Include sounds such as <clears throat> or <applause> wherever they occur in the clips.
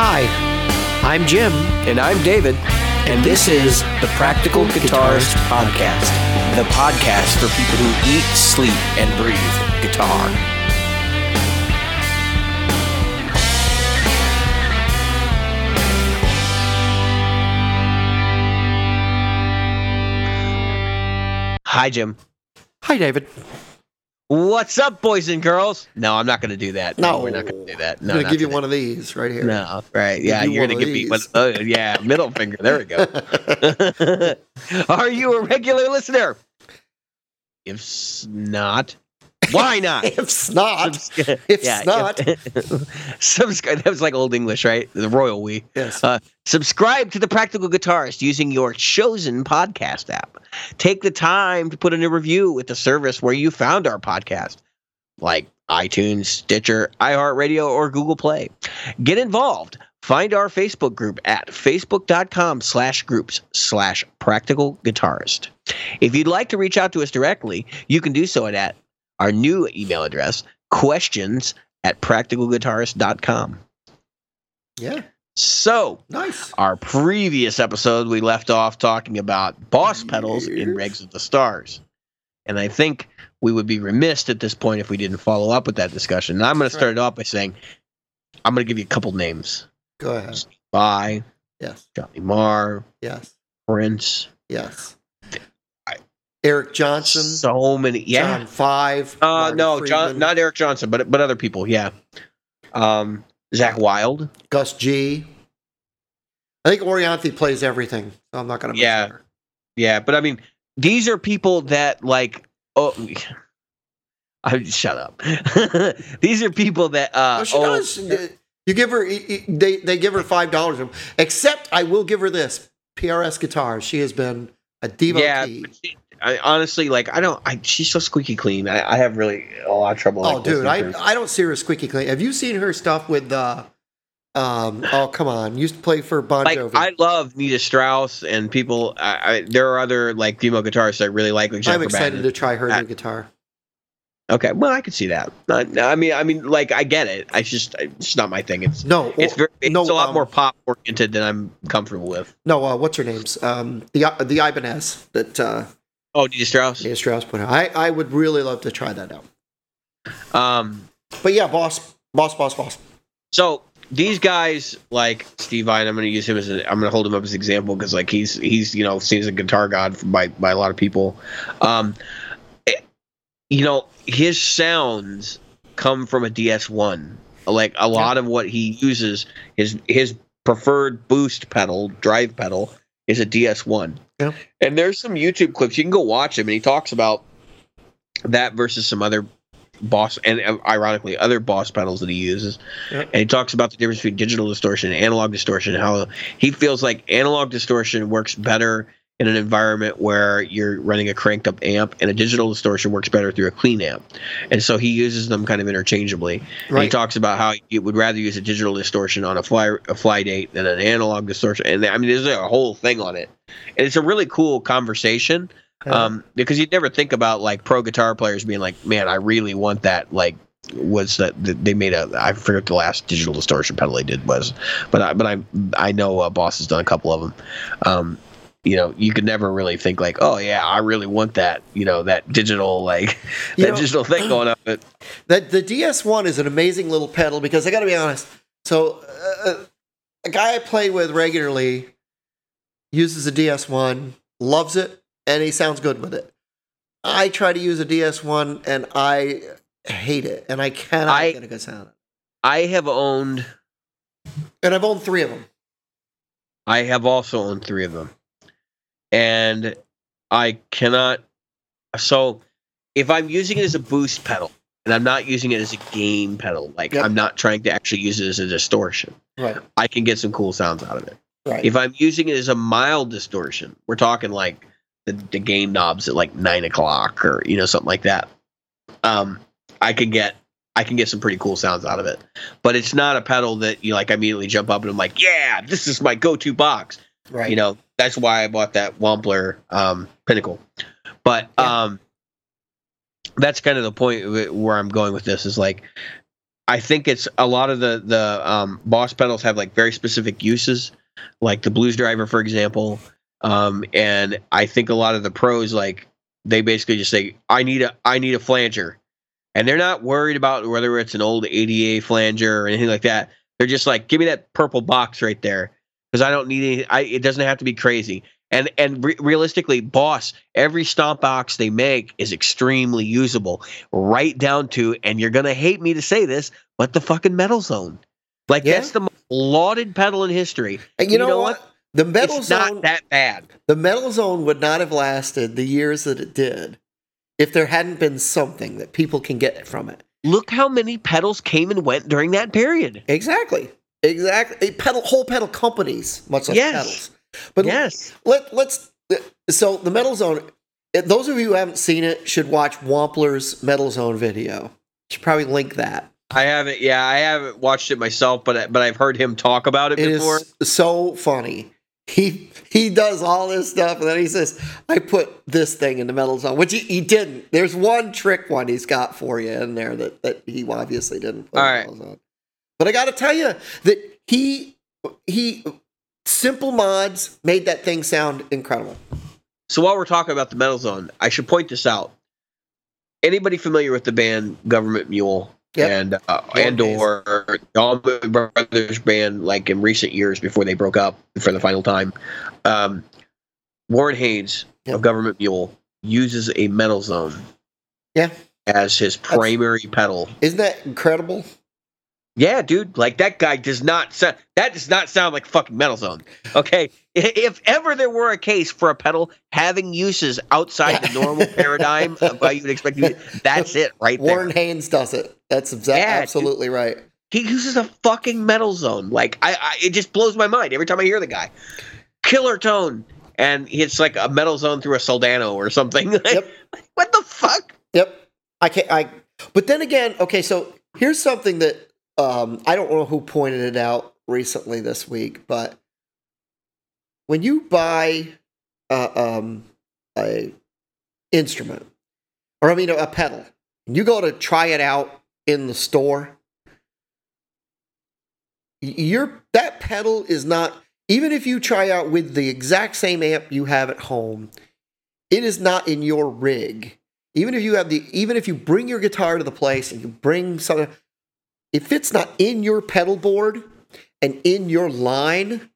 Hi, I'm Jim, And I'm David, and this is the Practical Guitarist Podcast. the podcast for people who eat, sleep, and breathe guitar. Hi, Jim. Hi, David. What's up, boys and girls? No, I'm not going to do that. No. we're not going to do that. No, I'm going to give you today. one of these right here. No, right. Yeah, you you're going to give me one. these. Oh, yeah, middle finger. There we go. <laughs> <laughs> Are you a regular listener? If not, why <laughs> not? if not, Subscri- <laughs> if yeah, not, subscribe. <laughs> That was like old English, right? The royal we. yes. Uh, subscribe to the Practical Guitarist using your chosen podcast app. Take the time to put in a review with the service where you found our podcast, like iTunes, Stitcher, iHeartRadio, or Google Play. Get involved. Find our Facebook group at facebook.com slash groups slash practical guitarist. If you'd like to reach out to us directly, you can do so at our new email address, questions at practicalguitarist.com. yeah, So, nice. our previous episode, we left off talking about boss pedals in. Rigs of the Stars. And I think we would be remiss at this point if we didn't follow up with that discussion. And I'm going to start it off by saying, I'm going to give you a couple names. Go ahead. By Yes, Johnny Marr, yes, Prince, yes. Eric Johnson, so many. Yeah. John Five. uh, Marty no, John, not Eric Johnson, but but other people. Yeah. Um, Zakk Wylde. Gus G. I think Orianthi plays everything, so I'm not going to. Yeah. Yeah, but I mean, these are people that like. Oh, <laughs> I shut up. <laughs> these are people that. Uh, she oh, does. You give her. They they give her five dollars. Except I will give her this PRS guitars. She has been a devotee. Yeah, she, I, honestly, like I don't. I, she's so squeaky clean. I, I have really a lot of trouble. oh, like, dude, I. I don't see her as squeaky clean. Have you seen her stuff with the? Um. Oh, come on. Used to play for Bon like Jovi. I love Nita Strauss and people. I, I, there are other like female guitarists I really like. Like I'm excited Batten. to try her Uh, new guitar. Okay, well, I could see that. Uh, I mean, I mean, like I get it. I just it's not my thing. It's No, it's very, it's no, a lot um, more pop oriented than I'm comfortable with. no. Uh, what's her name's? Um. The the Ibanez that uh, Oh, Nita Strauss. Nita Strauss put out. I I would really love to try that out. Um, But yeah, boss, boss, boss, boss. so these guys like Steve Vai, and I'm going to use him as a, I'm going to hold him up as an example because like he's he's you know seen as a guitar god by by a lot of people. Um, eh, you know his sounds come from a DS1. Like a lot of what he uses, his his preferred boost pedal, drive pedal, is a DS1. Yeah. And there's some YouTube clips you can go watch him, and he talks about that versus some other boss and ironically other boss pedals that he uses Yeah. and he talks about the difference between digital distortion and analog distortion how he feels like analog distortion works better in an environment where you're running a cranked up amp and a digital distortion works better through a clean amp and so he uses them kind of interchangeably and he talks about how he would rather use a digital distortion on a fly a fly date than an analog distortion and i mean there's a whole thing on it and it's a really cool conversation um, because you'd never think about like pro guitar players being like, man, I really want that. Like, was that that they made a? I forget the last digital distortion pedal they did was, but I, but I I know uh, Boss has done a couple of them. Um, you know, you could never really think like, oh yeah, I really want that. You know, that digital like You that know- digital thing going up. But That the DS1 is an amazing little pedal because I got to be honest. So uh, a guy I play with regularly uses a DS1, loves it, and he sounds good with it. I try to use a DS1 and I hate it, and I cannot I- get a good sound. I have owned. And I've owned three of them. I have also owned three of them, and I cannot. So, if I'm using it as a boost pedal, and I'm not using it as a gain pedal, like Yep. I'm not trying to actually use it as a distortion, Right. I can get some cool sounds out of it. Right. If I'm using it as a mild distortion, we're talking like the, the gain knobs at like nine o'clock or you know something like that. Um, I can get I can get some pretty cool sounds out of it. But it's not a pedal that you like immediately jump up and I'm like, yeah, this is my go-to box. Right. You know, that's why I bought that Wampler um, Pinnacle. But Yeah. um, that's kind of the point where I'm going with this is like I think it's a lot of the the um, Boss pedals have like very specific uses, like the Blues Driver, for example. Um, and I think a lot of the pros like they basically just say, "I need a I need a flanger," and they're not worried about whether it's an old ADA flanger or anything like that. They're just like, "Give me that purple box right there," because I don't need any. I it doesn't have to be crazy. And and re- realistically, Boss, every stomp box they make is extremely usable, right down to. And you're gonna hate me to say this, but the fucking Metal Zone, like Yeah. that's the most lauded pedal in history. And you, know, what? The metal it's zone, not that bad. the metal zone would not have lasted the years that it did if there hadn't been something that people can get from it. Look how many pedals came and went during that period. Exactly. Exactly. Pedal whole pedal companies, much like Yes. pedals. But yes. let let's so the metal zone those of you who haven't seen it should watch Wampler's metal zone video. Should probably link that. I haven't. Yeah, I haven't watched it myself, but but I've heard him talk about it It before. is so funny. He he does all this stuff, and then he says, "I put this thing in the metal zone," which he, he didn't. There's one trick one he's got for you in there that that he obviously didn't. Put All in the right. But I got to tell you that he he simple mods made that thing sound incredible. So while we're talking about the Metal Zone, I should point this out. Anybody familiar with the band Government Mule Yep. and uh, and or Allman Brothers band, like in recent years before they broke up for the final time? Um, Warren Haynes Yep. of Government Mule uses a Metal Zone, Yeah. as his primary pedal. Isn't that incredible? Yeah, dude, like that guy does not sound. That does not sound like fucking Metal Zone. Okay, if ever there were a case for a pedal having uses outside the normal <laughs> paradigm of how you would expect, that's it right there. Warren Haynes does it. That's exa- Yeah, dude. absolutely right. He uses a fucking Metal Zone. Like I, I, it just blows my mind every time I hear the guy. Killer tone, and it's like a Metal Zone through a Soldano or something. <laughs> Yep. what the fuck? Yep. I can't. I. But then again, okay. So here's something that um, I don't know who pointed it out recently this week, but when you buy uh, um, a instrument, or I mean a, pedal, you go to try it out in the store, your that pedal is not. Even if you try out with the exact same amp you have at home, it is not in your rig even if you have the even if you bring your guitar to the place and you bring something if it's not in your pedal board and in your line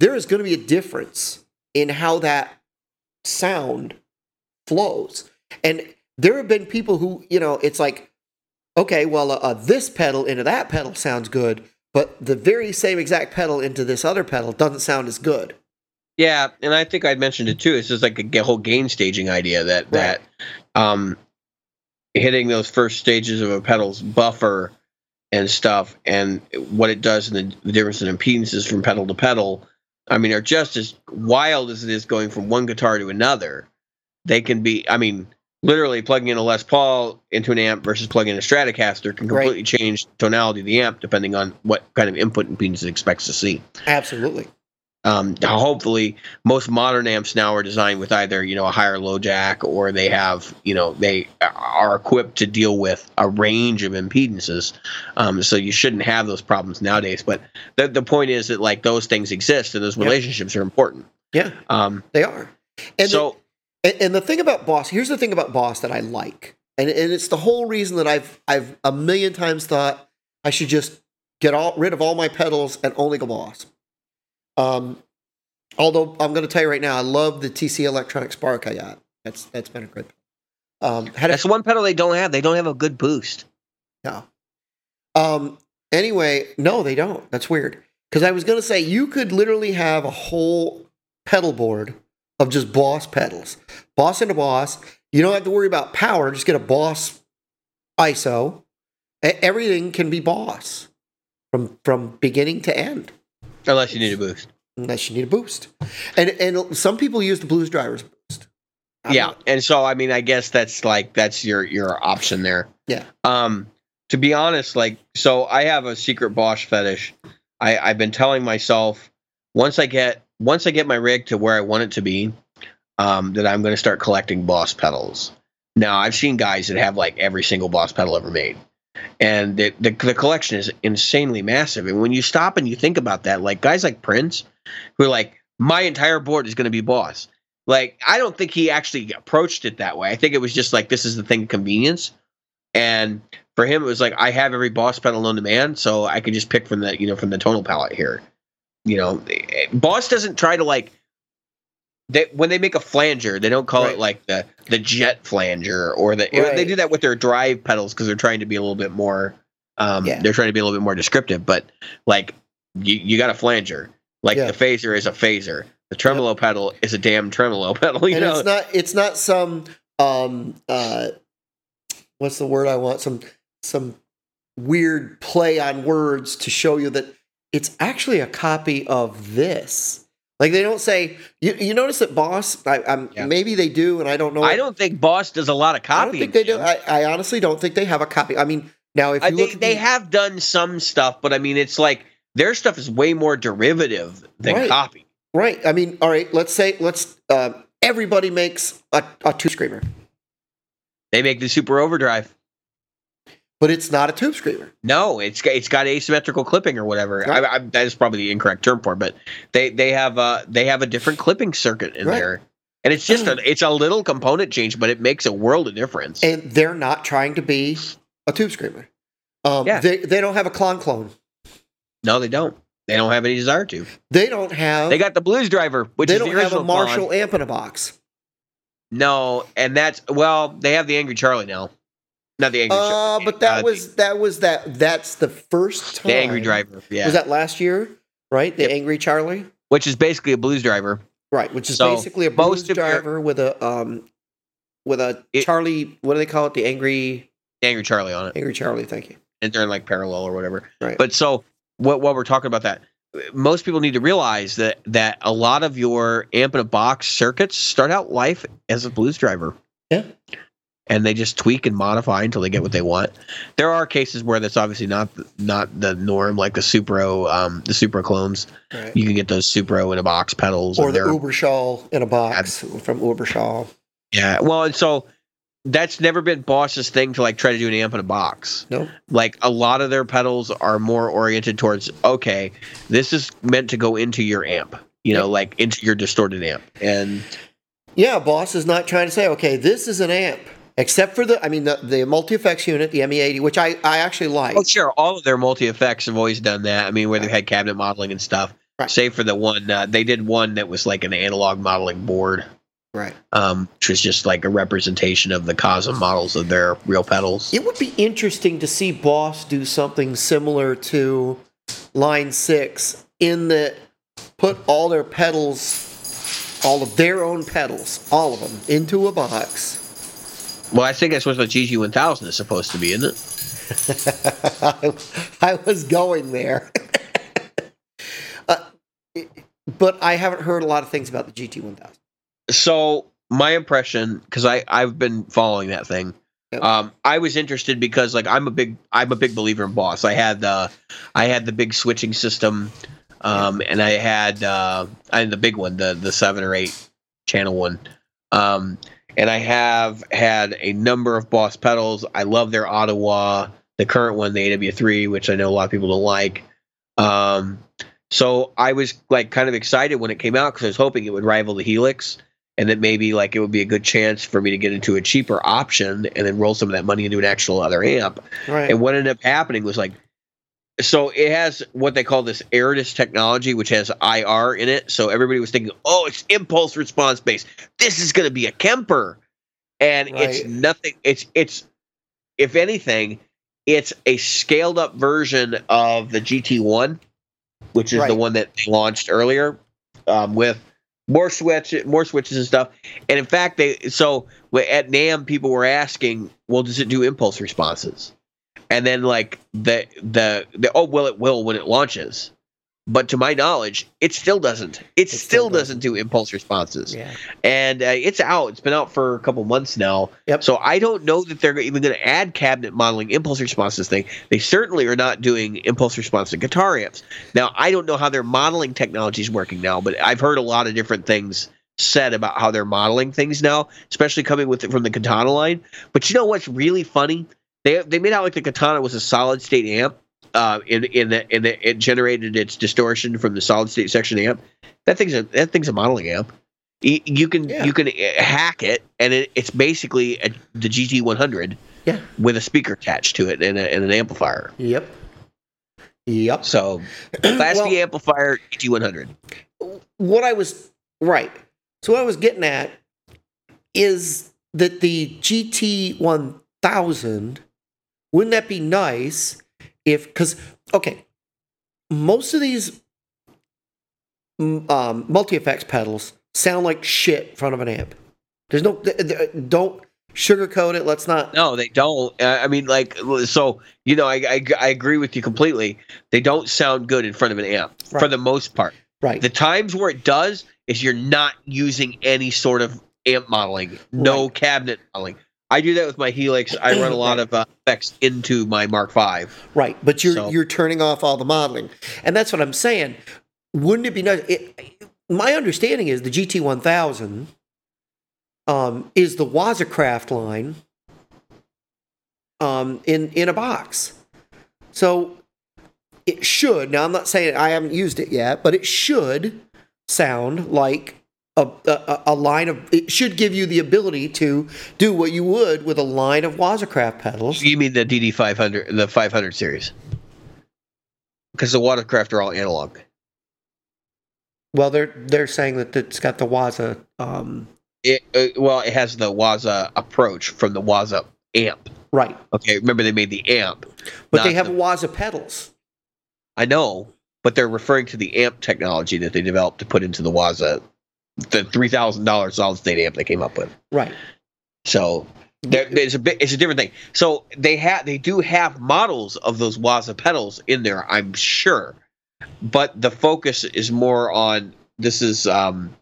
there is going to be a difference in how that sound flows. And there have been people who you know it's like okay well uh, uh, this pedal into that pedal sounds good but the very same exact pedal into this other pedal doesn't sound as good. Yeah, and I think I'd mentioned it too. It's just like a whole gain staging idea that that um, hitting those first stages of a pedal's buffer and stuff, and what it does and the, the difference in impedances from pedal to pedal. I mean, are just as wild as it is going from one guitar to another. They can be. I mean, literally plugging in a Les Paul into an amp versus plugging in a Stratocaster can Right. completely change the tonality of the amp depending on what kind of input impedance it expects to see absolutely um, hopefully most modern amps now are designed with either you know a higher low jack or they have you know they are equipped to deal with a range of impedances. Um, so you shouldn't have those problems nowadays. But the, the point is that like those things exist and those relationships are important. Yeah. Um, they are. And so And, and the thing about Boss, here's the thing about Boss that I like, and, and it's the whole reason that I've I've a million times thought I should just get all rid of all my pedals and only go Boss. Um, although I'm going to tell you right now, I love the TC Electronic Spark I got. That's that's been a good. Um, had a that's one pedal they don't have they don't have a good boost no. Um. Anyway, no, they don't. That's weird. Because I was going to say you could literally have a whole pedal board of just Boss pedals, Boss into Boss. You don't have to worry about power. Just get a Boss ISO. Everything can be Boss from from beginning to end, unless you need a boost unless you need a boost. And and some people use the Blues Drivers boost. I'm yeah not- and so i mean i guess that's like that's your your option there Yeah. um to be honest like so i have a secret boss fetish i i've been telling myself once i get once i get my rig to where i want it to be um that i'm going to start collecting boss pedals now i've seen guys that have like every single boss pedal ever made and the, the the collection is insanely massive. And when you stop and you think about that, like guys like Prince, who are like, my entire board is going to be Boss. Like, I don't think he actually approached it that way. I think it was just like this is the thing of convenience. And for him, it was like I have every Boss pedal on demand, so I can just pick from the you know from the tonal palette here. You know, eh, Boss doesn't try to like they when they make a flanger, they don't call Right. it like the the jet flanger or the they do that with their drive pedals because they're trying to be a little bit more um Yeah. they're trying to be a little bit more descriptive, but like you, you got a flanger. Like Yeah. the phaser is a phaser. The tremolo pedal is a damn tremolo <laughs> pedal, you and know. it's not it's not some um uh what's the word I want some some weird play on words to show you that it's actually a copy of this. Like they don't say you, you notice that Boss I, I'm Yeah. maybe they do and I don't know. I don't think Boss does a lot of copying. I don't think they do. I, I honestly don't think they have a copy. I mean, now if you Uh, look they, they the- have done some stuff, but I mean, it's like their stuff is way more derivative than Right. copy. right. I mean, all right. Let's say let's uh, everybody makes a, a tube screamer, They make the Super Overdrive. But it's not a tube screamer. No, it's got it's got asymmetrical clipping or whatever. Right. I, I, that is probably the incorrect term for it, but they they have uh they have a different clipping circuit in Right. there, and it's just a it's a little component change, but it makes a world of difference. and they're not trying to be a tube screamer. Um, Yeah. they they don't have a clone clone. no, they don't. They don't have any desire to. They don't have. They got the Blues Driver, which they is don't the have a Marshall Klon. amp in a box. No, and that's well, they have the Angry Charlie now. Not the Angry Uh, but that uh, was that was that. That's the first time. the Angry Driver. Yeah, Was that last year? Right, the Yep. Angry Charlie. which is basically a Blues Driver. Right, which is So, basically a blues of your- driver with a um with a It- Charlie. What do they call it? The Angry The Angry Charlie on it. Angry Charlie. Thank you. and they're in like parallel or whatever. Right. But so what while we're talking about that, most people need to realize that that a lot of your amp in a box circuits start out life as a blues driver. Yeah. And they just tweak and modify until they get what they want. There are cases where that's obviously not not the norm, like the Supro, um, the Supro clones. Right. You can get those Supro in a box pedals, or the Uberschall in a box from Uberschall. yeah. Well, and so that's never been Boss's thing to like try to do an amp in a box. No, like a lot of their pedals are more oriented towards okay this is meant to go into your amp you know like into your distorted amp and yeah, Boss is not trying to say, okay, this is an amp, except for the, I mean, the, the multi effects unit, the ME80, which I, I actually like. oh sure all of their multi effects have always done that i mean where they've had cabinet modeling and stuff Right. save for the one uh, they did one that was like an analog modeling board Right. um which was just like a representation of the cosm models of their real pedals It would be interesting to see Boss do something similar to Line 6 in that put all their pedals, all of their own pedals, all of them, into a box. Well i think that's what the GT1000 is supposed to be isn't it? <laughs> I, was going there. <laughs> uh, but I haven't heard a lot of things about the GT1000. so my impression because i i've been following that thing um i was interested because like i'm a big i'm a big believer in boss. I had the i had the big switching system um and i had uh i had the big one the the seven or eight channel one. Um and i have had a number of boss pedals i love their auto wah the current one the aw3 which i know a lot of people don't like um so i was like kind of excited when it came out because i was hoping it would rival the helix and that maybe like it would be a good chance for me to get into a cheaper option and then roll some of that money into an actual other amp. Right. And what ended up happening was like, so it has what they call this Aridus technology, which has IR in it. So everybody was thinking, oh, it's impulse response based. This is going to be a Kemper, and it's nothing. It's it's if anything, it's a scaled up version of the GT1, which is the one that they launched earlier um, with more switch, more switches and stuff. And in fact, they so at NAMM people were asking, well, does it do impulse responses? And then like the the the oh well, it will when it launches. But to my knowledge, it still doesn't. It, still still, doesn't. doesn't do impulse responses yeah. and uh, it's out. It's been out for a couple months now. Yep. So I don't know that they're even going to add cabinet modeling impulse responses thing. They certainly are not doing impulse response to guitar amps. Now I don't know how their modeling technology is working now, but I've heard a lot of different things said about how they're modeling things now, especially coming with it from the Katana line. But you know what's really funny? They they made out like the katana was a solid state amp. Uh, in in the in the, it generated its distortion from the solid state section amp. That thing's a that thing's a modeling amp. You, can Yeah. you can uh, hack it, and it, it's basically a, the GT 100 Yeah. with a speaker attached to it and, a, and an amplifier. Yep. Yep. So <clears throat> Class Well- D amplifier GT 100. what I was right. So what I was getting at is that the GT one thousand wouldn't that be nice if because okay, most of these mm, um, multi effects pedals sound like shit in front of an amp. There's no th- th- don't sugarcoat it. Let's not. No, they don't. I mean, like, so you know, I, I I agree with you completely. They don't sound good in front of an amp for the most part. Right. The times where it does is you're not using any sort of amp modeling, no Right. cabinet modeling. I do that with my Helix. I run a <clears throat> lot of uh, effects into my Mark V. Right, but you're So- you're turning off all the modeling, and that's what I'm saying. Wouldn't it be nice? It, my understanding is the GT 1000 um, is the Waza Craft line um, in in a box. So it should. Now I'm not saying I haven't used it yet, but it should sound like a, a, a line of. It should give you the ability to do what you would with a line of Waza Craft pedals. You mean the DD 500, the 500 series? Because the Waza Craft are all analog. Well, they're they're saying that it's got the Waza. Um, It uh, well, it has the Waza approach from the Waza amp. right, Okay, remember they made the amp. but they have the- Waza pedals. I know, but they're referring to the amp technology that they developed to put into the Waza, the three thousand dollars solid state amp they came up with. Right. So there, there's a bit. It's a different thing. So they have they do have models of those Waza pedals in there, I'm sure, but the focus is more on this is um,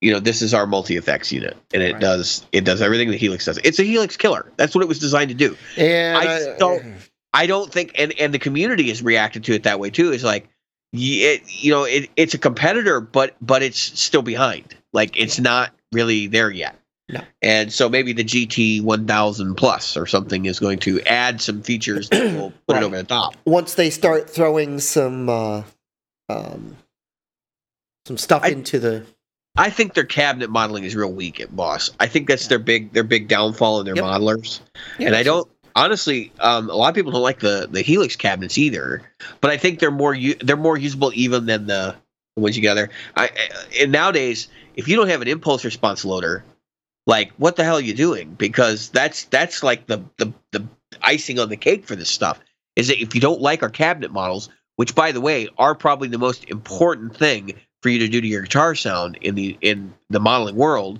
you know, this is our multi effects unit, and it Right. does it does everything the Helix does. It's a Helix killer. That's what it was designed to do. And I uh, don't- I don't think, and and the community has reacted to it that way too. Is like, it, you know, it, it's a competitor, but but it's still behind. Like it's not really there yet. No. And so maybe the GT 1000 Plus or something is going to add some features that <clears throat> will put Right. it over the top. once they start throwing some uh, um, some stuff I- into the I think their cabinet modeling is real weak at Boss. I think that's their big their big downfall in their Yep. modelers. And I don't honestly. Um, a lot of people don't like the the Helix cabinets either, but I think they're more u- they're more usable even than the, the ones you got there. I, and nowadays, if you don't have an impulse response loader, like what the hell are you doing? Because that's that's like the the the icing on the cake for this stuff. Is that if you don't like our cabinet models, which by the way are probably the most important thing for you to do to your guitar sound in the in the modeling world,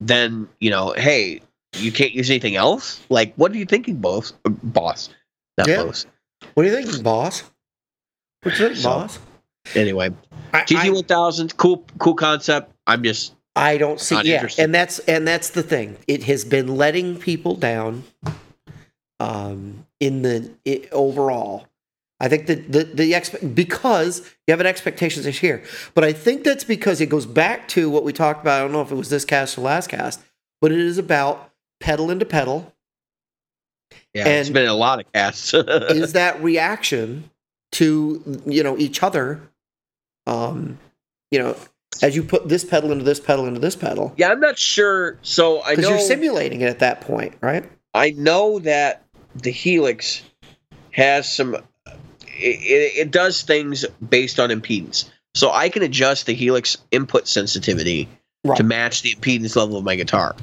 then you know, hey, you can't use anything else. Like, what are you thinking, boss? Boss, not Yeah. boss. What do you think, boss? What do you think, So- boss? Anyway, I, GT one thousand, cool, cool concept. I'm just I don't see. Yeah, interested. and that's and that's the thing. It has been letting people down. Um, in the it, overall, I think that the the expe- because you have an expectation this year, but I think that's because it goes back to what we talked about. I don't know if it was this cast or last cast, but it is about pedal into pedal. yeah. it's And- been a lot of casts. <laughs> is that reaction to you know each other um you know as you put this pedal into this pedal into this pedal yeah, I'm not sure. So I because you're simulating it at that point right I know that the Helix has some. It, it, it does things based on impedance, so I can adjust the Helix input sensitivity Right. to match the impedance level of my guitar.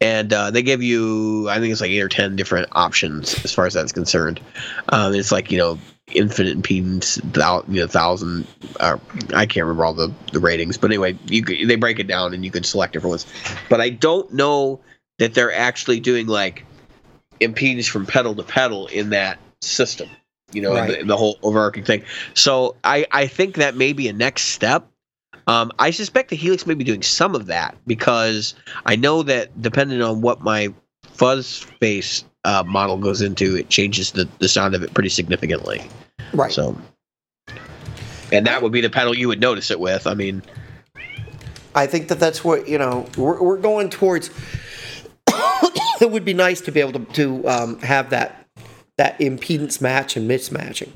And uh, they give you, I think it's like eight or ten different options as far as that's concerned. Um, it's like you know infinite impedance, thou, you know thousand. Uh, I can't remember all the, the ratings, but anyway, you could, they break it down and you can select different ones. But I don't know that they're actually doing like impedance from pedal to pedal in that system. You know, in the, in the whole overarching thing. So I I think that may be a next step. Um, I suspect the Helix may be doing some of that because I know that depending on what my fuzz face uh, model goes into, it changes the, the sound of it pretty significantly. right So, and that would be the pedal you would notice it with. I mean, i think that that's what you know we're, we're going towards <coughs> it would be nice to be able to, to um, have that that impedance match and mismatching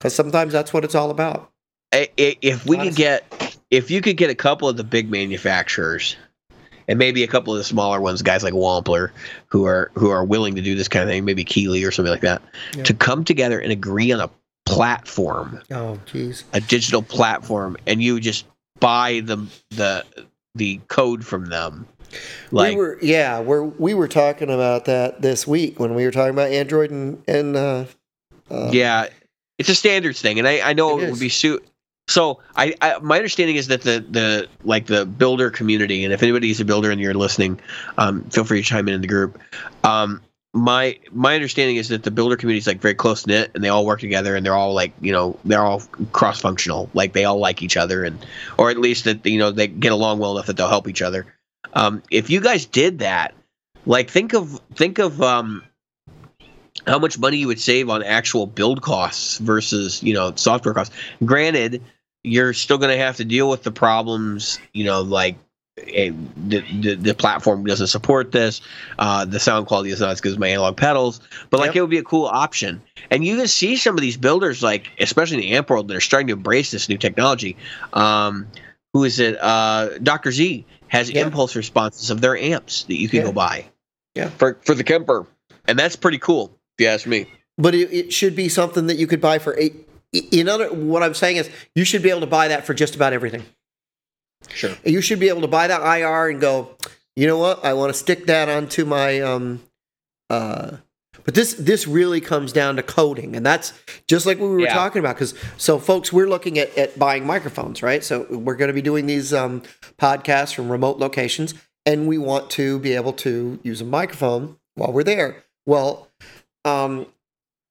because sometimes that's what it's all about. If we could get, if you could get a couple of the big manufacturers, and maybe a couple of the smaller ones, guys like Wampler, who are who are willing to do this kind of thing, maybe Keeley or something like that, Yeah. to come together and agree on a platform, Oh, jeez. a digital platform, and you just buy the the the code from them. Like we were yeah, we're we were talking about that this week when we were talking about Android and and uh, uh, yeah, it's a standards thing, and I, I know It it, would be su- So I, I my understanding is that the the like the builder community, and if anybody's a builder and you're listening, um, feel free to chime in in the group. Um, my my understanding is that the builder community is like very close knit, and they all work together, and they're all like you know they're all cross functional, like they all like each other, and or at least that you know they get along well enough that they'll help each other. Um, if you guys did that, like think of think of um, how much money you would save on actual build costs versus you know software costs. Granted, you're still going to have to deal with the problems, you know, like eh, the, the the platform doesn't support this. Uh, the sound quality is not as good as my analog pedals, but like Yep. it would be a cool option. And you can see some of these builders, like especially in the amp world, that are starting to embrace this new technology. Um, who is it? Uh, Doctor Z has Yeah. impulse responses of their amps that you can Yeah. go buy. Yeah. for for the Kemper, and that's pretty cool. If you ask me. but it, it should be something that you could buy for eight. In other, what I'm saying is, you should be able to buy that for just about everything. Sure. You should be able to buy that IR and go, you know what? I want to stick that onto my. Um, uh, but this this really comes down to coding, and that's just like what we were Yeah. talking about. Because so, folks, we're looking at, at buying microphones, right? So we're going to be doing these um, podcasts from remote locations, and we want to be able to use a microphone while we're there. Well, um,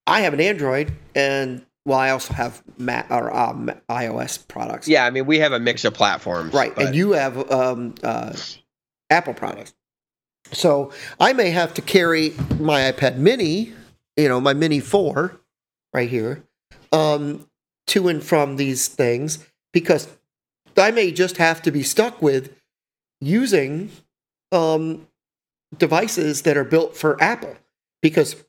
I have an Android, and well, I also have Mac or um, iOS products. Yeah, I mean, we have a mix of platforms. Right, but- and you have um, uh, Apple products. So I may have to carry my iPad Mini, you know, my Mini Four, right here, um, to and from these things because I may just have to be stuck with using um, devices that are built for Apple because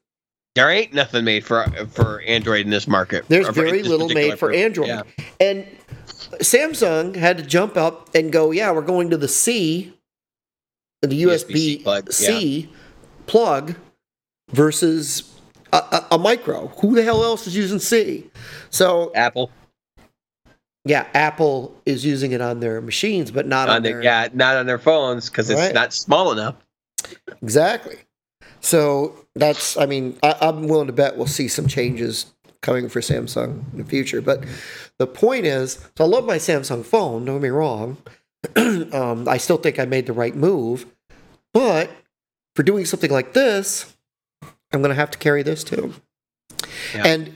there ain't nothing made for for Android in this market. There's very little made for Android. Yeah. And Samsung had to jump up and go, yeah, we're going to the C, the USB plug, C plug versus a, a, a micro. Who the hell else is using C? So, Apple yeah, Apple is using it on their machines, but not on, on their. their, yeah, not on their phones because it's Right. not small enough. Exactly. So that's, I mean, I, I'm willing to bet we'll see some changes coming for Samsung in the future. But the point is, so I love my Samsung phone, don't get me wrong. <clears throat> um, I still think I made the right move. But for doing something like this, I'm going to have to carry this too. Yeah. And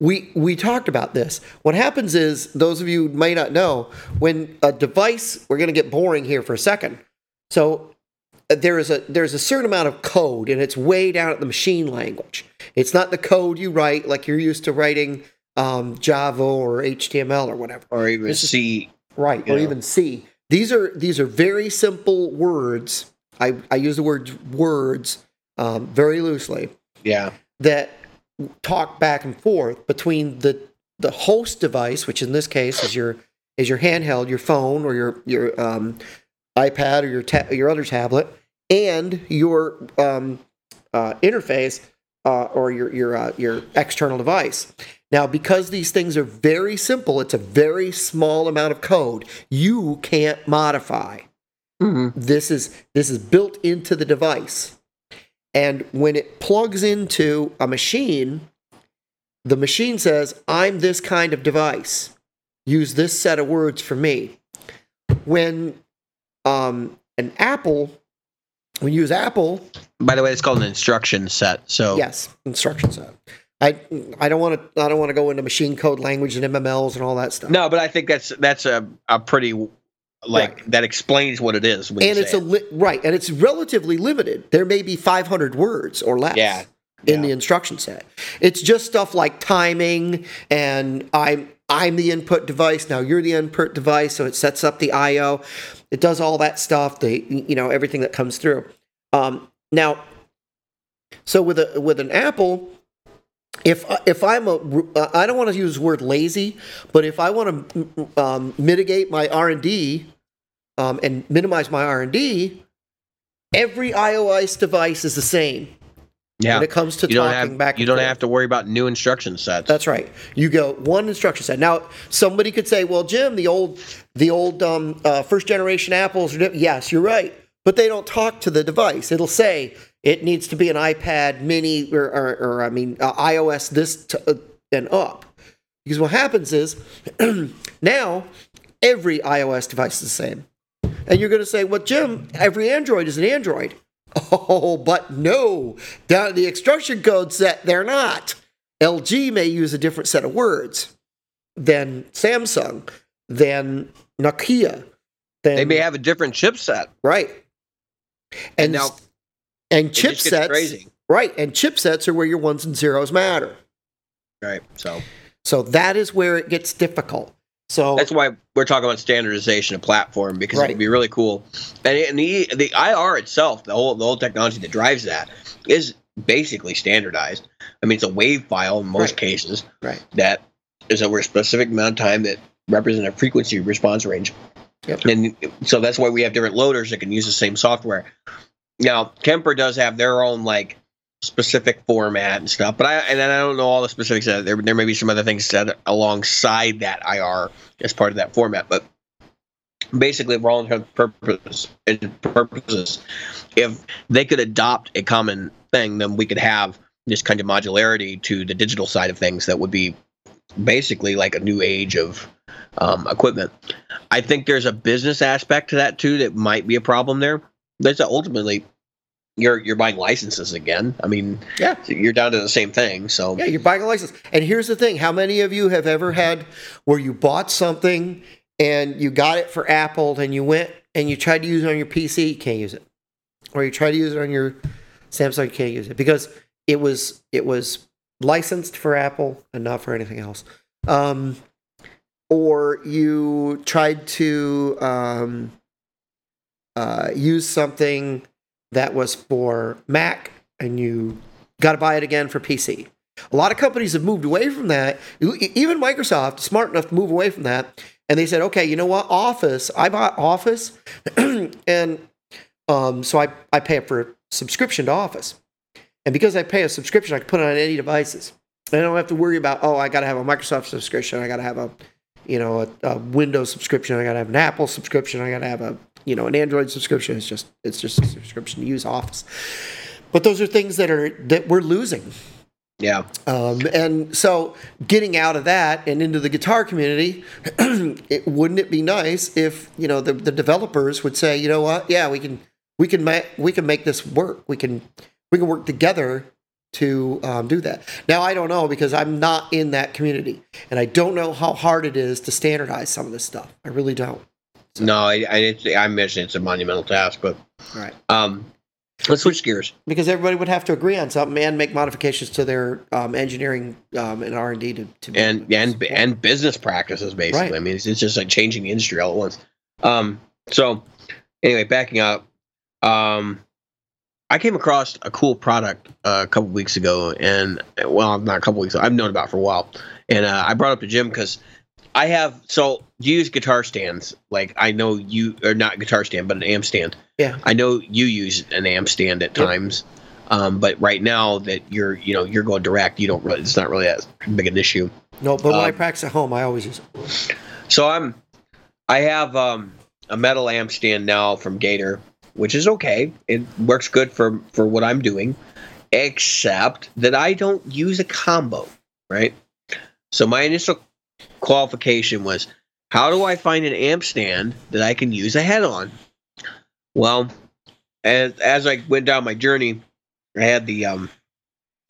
we we talked about this. What happens is, those of you who may not know, when a device, we're going to get boring here for a second. So there is a there's a certain amount of code, and it's way down at the machine language. It's not the code you write like you're used to writing um, Java or HTML or whatever. Or even C. Right, or know. even C. These are these are very simple words. I, I use the word words um, very loosely Yeah. that talk back and forth between the the host device, which in this case is your is your handheld, your phone or your your um, iPad or your ta- your other tablet, and your um, uh, interface uh, or your your uh, your external device. Now, because these things are very simple, it's a very small amount of code. You can't modify Mhm. this is this is built into the device and when it plugs into a machine the machine says i'm this kind of device use this set of words for me when um, an apple when you use apple By the way, it's called an instruction set. So yes instruction set i i don't want to i don't want to go into machine code language and mmls and all that stuff no, but I think that's that's a, a pretty like Right. that explains what it is. And it's a li- right and it's relatively limited there may be 500 words or less Yeah. in Yeah. the instruction set it's just stuff like timing and i'm i'm the input device now you're the input device so it sets up the io it does all that stuff the you know everything that comes through. Um, now So with a with an Apple, if if I'm a I don't want to use the word lazy, but if I want to um, mitigate my R and D um, and minimize my R and D, every iOS device is the same Yeah. when it comes to you talking have back. you don't forth. have to worry about new instruction sets. That's right. You go one instruction set. Now, somebody could say, "Well, Jim, the old, the old um, uh, first generation apples are. Yes, you're right, but they don't talk to the device. It'll say it needs to be an iPad Mini or, or, or I mean, uh, iOS this to, uh, and up. Because what happens is <clears throat> now every iOS device is the same, and you're going to say, "Well, Jim, every Android is an Android." Oh, but no, down at the instruction code set, they're not. LG may use a different set of words than Samsung, than Nokia. Than, they may have a different chipset. right. And And now and It just gets chipsets, right? And chipsets are where your ones and zeros matter. Right. So So that is where it gets difficult. So that's why we're talking about standardization of platform because Right. it would be really cool. And, and the the IR itself, the whole the whole technology that drives that, is basically standardized. I mean, it's a wave file in most Right. cases right, that is over a specific amount of time that represent a frequency response range. Yep. And so that's why we have different loaders that can use the same software. Now, Kemper does have their own like specific format and stuff, but I and I don't know all the specifics. Of it. There, there may be some other things said alongside that IR as part of that format, but basically, for all intents and purposes, if they could adopt a common thing, then we could have this kind of modularity to the digital side of things that would be basically like a new age of um, equipment. I think there's a business aspect to that too that might be a problem there. There's ultimately you're you're buying licenses again. I mean, Yeah. you're down to the same thing. So yeah, you're buying a license. And here's the thing: how many of you have ever had where you bought something and you got it for Apple, and you went and you tried to use it on your PC, you can't use it, or you try to use it on your Samsung, you can't use it because it was it was licensed for Apple and not for anything else. Um, or you tried to um, uh, use something that was for Mac and you got to buy it again for PC. A lot of companies have moved away from that. Even Microsoft, smart enough to move away from that, and they said, "Okay, you know what? Office. I bought Office, <clears throat> and um, so I I pay for a subscription to Office, and because I pay a subscription, I can put it on any devices. I don't have to worry about oh, I got to have a Microsoft subscription. I got to have a you know a, a Windows subscription. I got to have an Apple subscription. I got to have a you know an Android subscription. is just it's just a subscription to use Office. But those are things that are that we're losing. yeah, Um, and so getting out of that and into the guitar community, <clears throat> it, wouldn't it be nice if you know the, the developers would say, you know what, yeah, we can we can make we can make this work. We can we can work together to um, do that. Now I don't know because I'm not in that community, and I don't know how hard it is to standardize some of this stuff. I really don't. No, I I, it's, I mentioned it's a monumental task, but All right. um, let's switch gears. Because everybody would have to agree on something and make modifications to their um, engineering um, and R and D to, to and and support. and business practices basically. Right. I mean, it's, it's just like changing the industry all at once. Um, so anyway, backing up, um, I came across a cool product uh, a couple weeks ago, and well, not a couple weeks. ago. I've known about it for a while, and uh, I brought it up to Jim because I have so you use guitar stands. Like I know you or not guitar stand, but an amp stand. Yeah. I know you use an amp stand at Yep. times. Um, but right now that you're, you know, you're going direct, you don't really, it's not really that big an issue. No, but when I Um, practice at home, I always use it. So I'm, I have um, a metal amp stand now from Gator, which is okay. It works good for for what I'm doing, except that I don't use a combo, right? So my initial qualification was, how do I find an amp stand that I can use a head on? Well, as as I went down my journey, I had the um,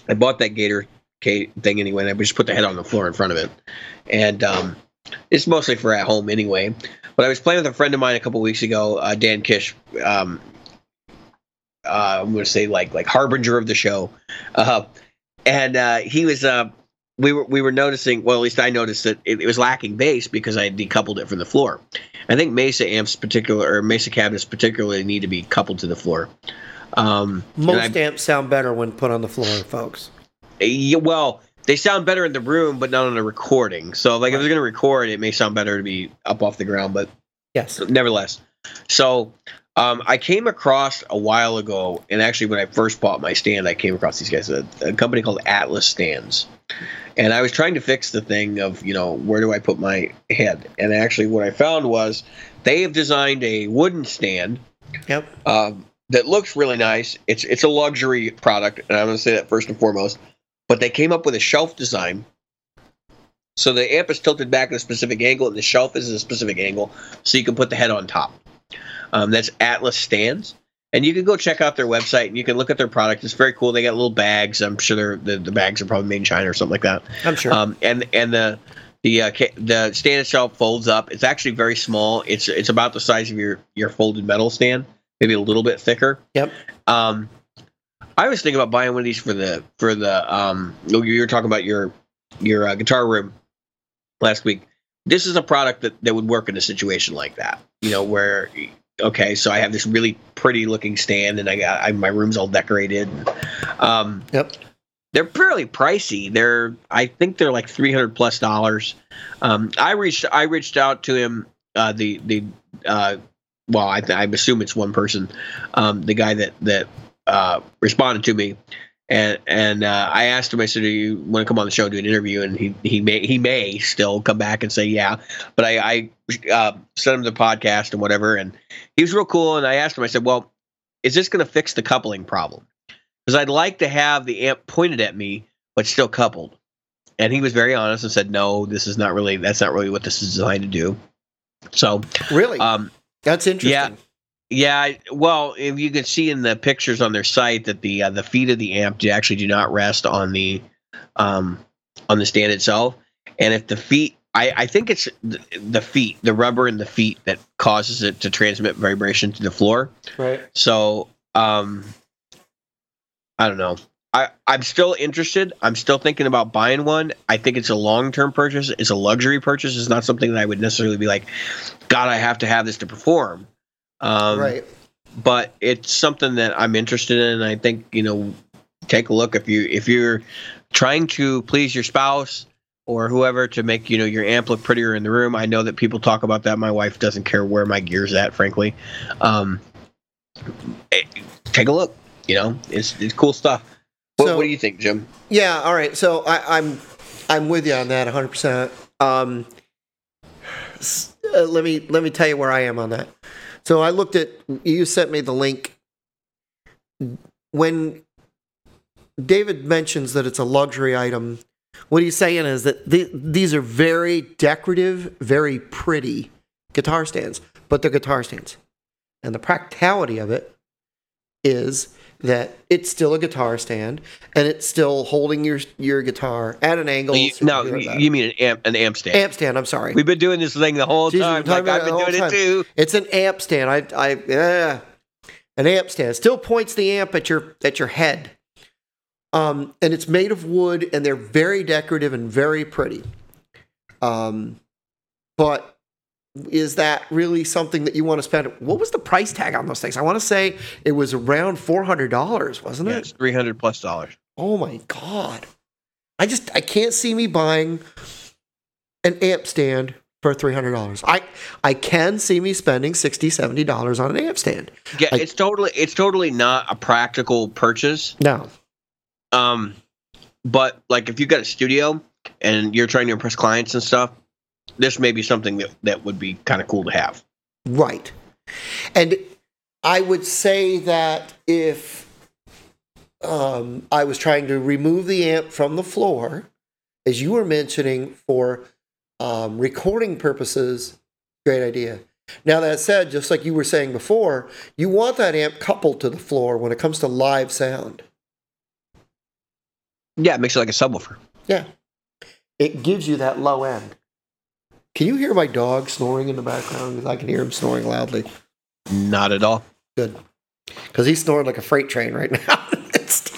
I bought that Gator K thing anyway, and I just put the head on the floor in front of it, and um, it's mostly for at home anyway. But I was playing with a friend of mine a couple weeks ago, uh, Dan Kish. Um, uh, I'm going to say like like harbinger of the show, uh, and uh, he was. We were we were noticing. Well, at least I noticed that it, it was lacking bass because I decoupled it from the floor. I think Mesa amps, particular or Mesa cabinets, particularly need to be coupled to the floor. Um, Most I- amps sound better when put on the floor, folks. Yeah, well, they sound better in the room, but not on a recording. So, like, if they're going to record, it may sound better to be up off the ground, but Yes. nevertheless. So, um, I came across a while ago, and actually, when I first bought my stand, I came across these guys, a, a company called Atlas Stands. And I was trying to fix the thing of, you know, where do I put my head? And actually, what I found was they have designed a wooden stand Yep. um, that looks really nice. It's it's a luxury product, and I'm going to say that first and foremost. But they came up with a shelf design, so the amp is tilted back at a specific angle, and the shelf is at a specific angle, so you can put the head on top. Um, that's Atlas Stands, and you can go check out their website and you can look at their product. It's very cool. They got little bags. I'm sure they're, the the bags are probably made in China or something like that. I'm sure. Um, and and the the uh, the stand itself folds up. It's actually very small. It's it's about the size of your your folded metal stand, maybe a little bit thicker. Yep. Um, I was thinking about buying one of these for the for the um. You you were talking about your your uh, guitar room last week. This is a product that that would work in a situation like that. You know where. Okay, so I have this really pretty looking stand, and I got I, my room's all decorated. Um, yep. they're fairly pricey. They're I think they're like three hundred plus dollars. Um, I reached I reached out to him. Uh, the the uh, well, I, I assume it's one person. Um, the guy that that uh, responded to me, and and uh, I asked him. I said, "Do you want to come on the show and do an interview?" And he he may he may still come back and say yeah. But I I uh, sent him the podcast and whatever, and he was real cool. And I asked him. I said, "Well, is this going to fix the coupling problem?" because I'd like to have the amp pointed at me, but still coupled. And he was very honest and said, "No, this is not really. That's not really what this is designed to do." So, Really? um, That's interesting. yeah. Yeah, I- well, if you can see in the pictures on their site that the uh, the feet of the amp actually do not rest on the um, on the stand itself, and if the feet, I, I think it's the, the feet, the rubber in the feet that causes it to transmit vibration to the floor. Right. So, um, I don't know. I, I'm still interested. I'm still thinking about buying one. I think it's a long term purchase. It's a luxury purchase. It's not something that I would necessarily be like, God, I have to have this to perform. Um, right. But it's something that I'm interested in. I think you know, take a look if you if you're trying to please your spouse or whoever to make you know your amp look prettier in the room. I know that people talk about that. My wife doesn't care where my gear's at, frankly. Um, eh, take a look. You know, it's it's cool stuff. What, So- what do you think, Jim? Yeah. All right. So I, I'm I'm with you on that 100. percent Um, s- uh, let me let me tell you where I am on that. So I looked at you sent me the link when David mentions that it's a luxury item. What he's saying is that the, these are very decorative, very pretty guitar stands, but they're guitar stands, and the practicality of it is that it's still a guitar stand and it's still holding your your guitar at an angle. You, so no, you you, mean an amp, an amp stand? amp stand. I'm sorry. We've been doing this thing the whole Jesus, time. Like I've been it the it too. It's an amp stand. I I yeah. An amp stand still points the amp at your at your head. Um, and it's made of wood, and they're very decorative and very pretty. Um, but is that really something that you want to spend? What was the price tag on those things? I want to say it was around four hundred dollars, wasn't Yeah, it? it's three hundred plus dollars. Oh my god. I just I can't see me buying an amp stand for $300. I I can see me spending 60 70 dollars on an amp stand. Yeah, Like- it's totally it's totally not a practical purchase. No. Um, but like if you've got a studio and you're trying to impress clients and stuff, this may be something that that would be kind of cool to have. Right. And I would say that if um, I was trying to remove the amp from the floor, as you were mentioning, for um, recording purposes, great idea. Now, that said, just like you were saying before, you want that amp coupled to the floor when it comes to live sound. Yeah, it makes it like a subwoofer. Yeah. It gives you that low end. Can you hear my dog snoring in the background? Because I can hear him snoring loudly. Not at all. Good. Because he's snoring like a freight train right <laughs> now. it's,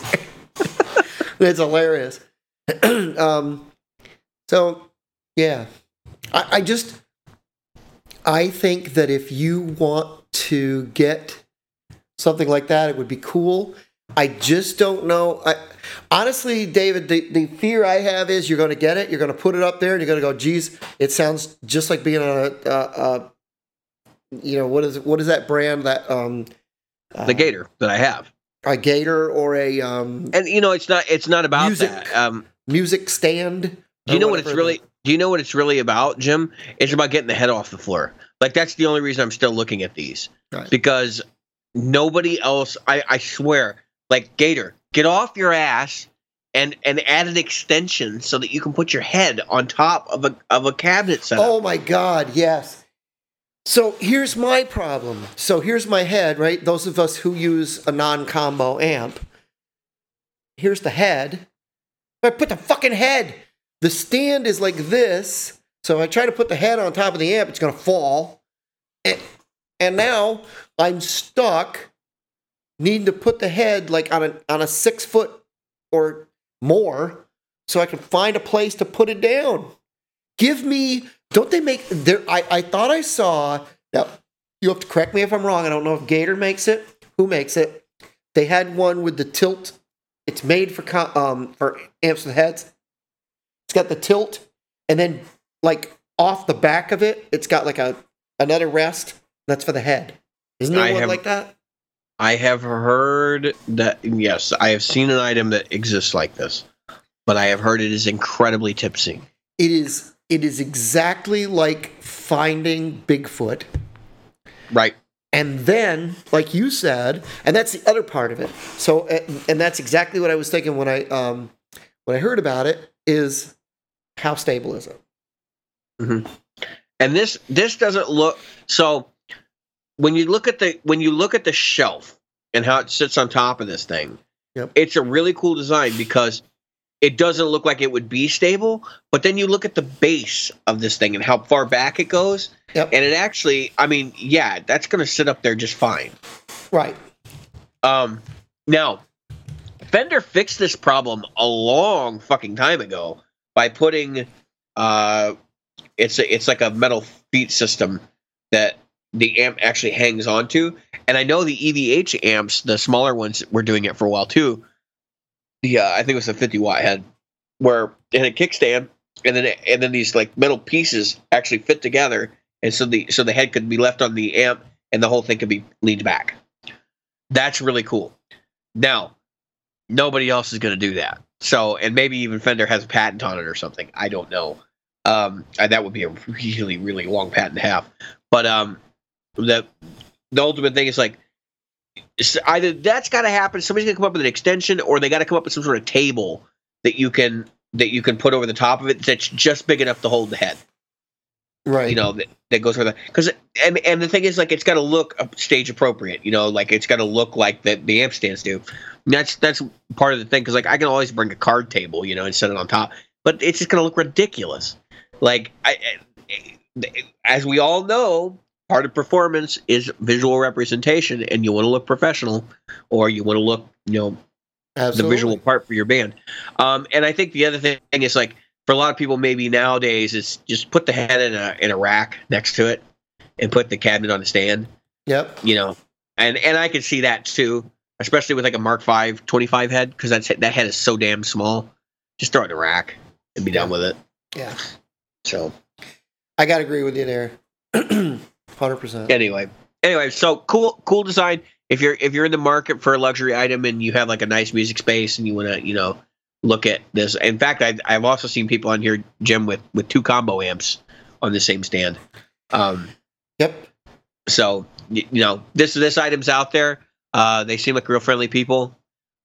<laughs> it's hilarious. <clears throat> um, so, yeah. I, I just, I think that if you want to get something like that, it would be cool. I just don't know. I, honestly, David, the, the fear I have is you're going to get it, you're going to put it up there, and you're going to go, geez, it sounds just like being on a, a, a you know, what is what is that brand that um the Gator that I have. a Gator or a um And you know, it's not it's not about Music. that. Um, music stand? do you know what it's really? Do you know what it's really about, Jim? It's about getting the head off the floor. Like that's the only reason I'm still looking at these Right. because nobody else. I I swear, like Gator, get off your ass and and add an extension so that you can put your head on top of a of a cabinet setup. Oh my God, yes. So here's my problem. So here's my head, right? Those of us who use a non combo amp. Here's the head. I put the fucking head. The stand is like this. So I try to put the head on top of the amp, it's to fall. And, and now I'm stuck needing to put the head like on a, on a six foot or more so I can find a place to put it down. Give me don't they make there? I, I thought I saw now. You have to correct me if I'm wrong. I don't know if Gator makes it. Who makes it? They had one with the tilt. It's made for um for amps with heads. It's got the tilt, and then like off the back of it, it's got like a another rest. That's for the head. Isn't there I one have- like that? I have heard that yes, I have seen an item that exists like this, but I have heard it is incredibly tipsy. It is. It is exactly like finding Bigfoot. Right. And then, like you said, and that's the other part of it. So, and, that's exactly what I was thinking when I um, when I heard about it. Is how stable is it? And this this doesn't look so when you look at the when you look at the shelf and how it sits on top of this thing, Yep. it's a really cool design because it doesn't look like it would be stable, but then you look at the base of this thing and how far back it goes, Yep. and it actually, I mean, yeah, that's going to sit up there just fine. Right. Um, now, Fender fixed this problem a long fucking time ago by putting, uh, it's a, it's like a metal feet system that the amp actually hangs onto, and I know the EVH amps, the smaller ones, were doing it for a while too. The uh, I think it was a 50 watt head, where had a kickstand, and then and then these like metal pieces actually fit together, and so the so the head could be left on the amp, and the whole thing could be leaned back. That's really cool. Now, nobody else is going to do that. So, and maybe even Fender has a patent on it or something. I don't know. Um, that would be a really, really long patent to have. But um, the the ultimate thing is like either that's got to happen. Somebody's going to come up with an extension, or they got to come up with some sort of table that you can that you can put over the top of it that's just big enough to hold the head Right. you know that, that goes with that because and and the thing is like it's got to look stage appropriate you know like it's got to look like the the amp stands do And that's that's part of the thing because like i can always bring a card table you know and set it on top but it's just going to look ridiculous like I, I as we all know part of performance is visual representation and you want to look professional or you want to look you know Absolutely. the visual part for your band. Um, and I think the other thing is like for a lot of people, maybe nowadays is just put the head in a in a rack next to it and put the cabinet on the stand. Yep. You know, and and I could see that too, especially with like a Mark V 25 head because that's that head is so damn small. Just throw it in a rack and be done with it. Yeah. So I gotta agree with you there. <clears throat> Hundred percent. anyway, anyway, so cool cool design. If you're if you're in the market for a luxury item and you have like a nice music space and you want to you know look at this. In fact, I've I've also seen people on here, Jim, with with two combo amps on the same stand. Um, Yep. so you know this this item's out there. Uh, they seem like real friendly people.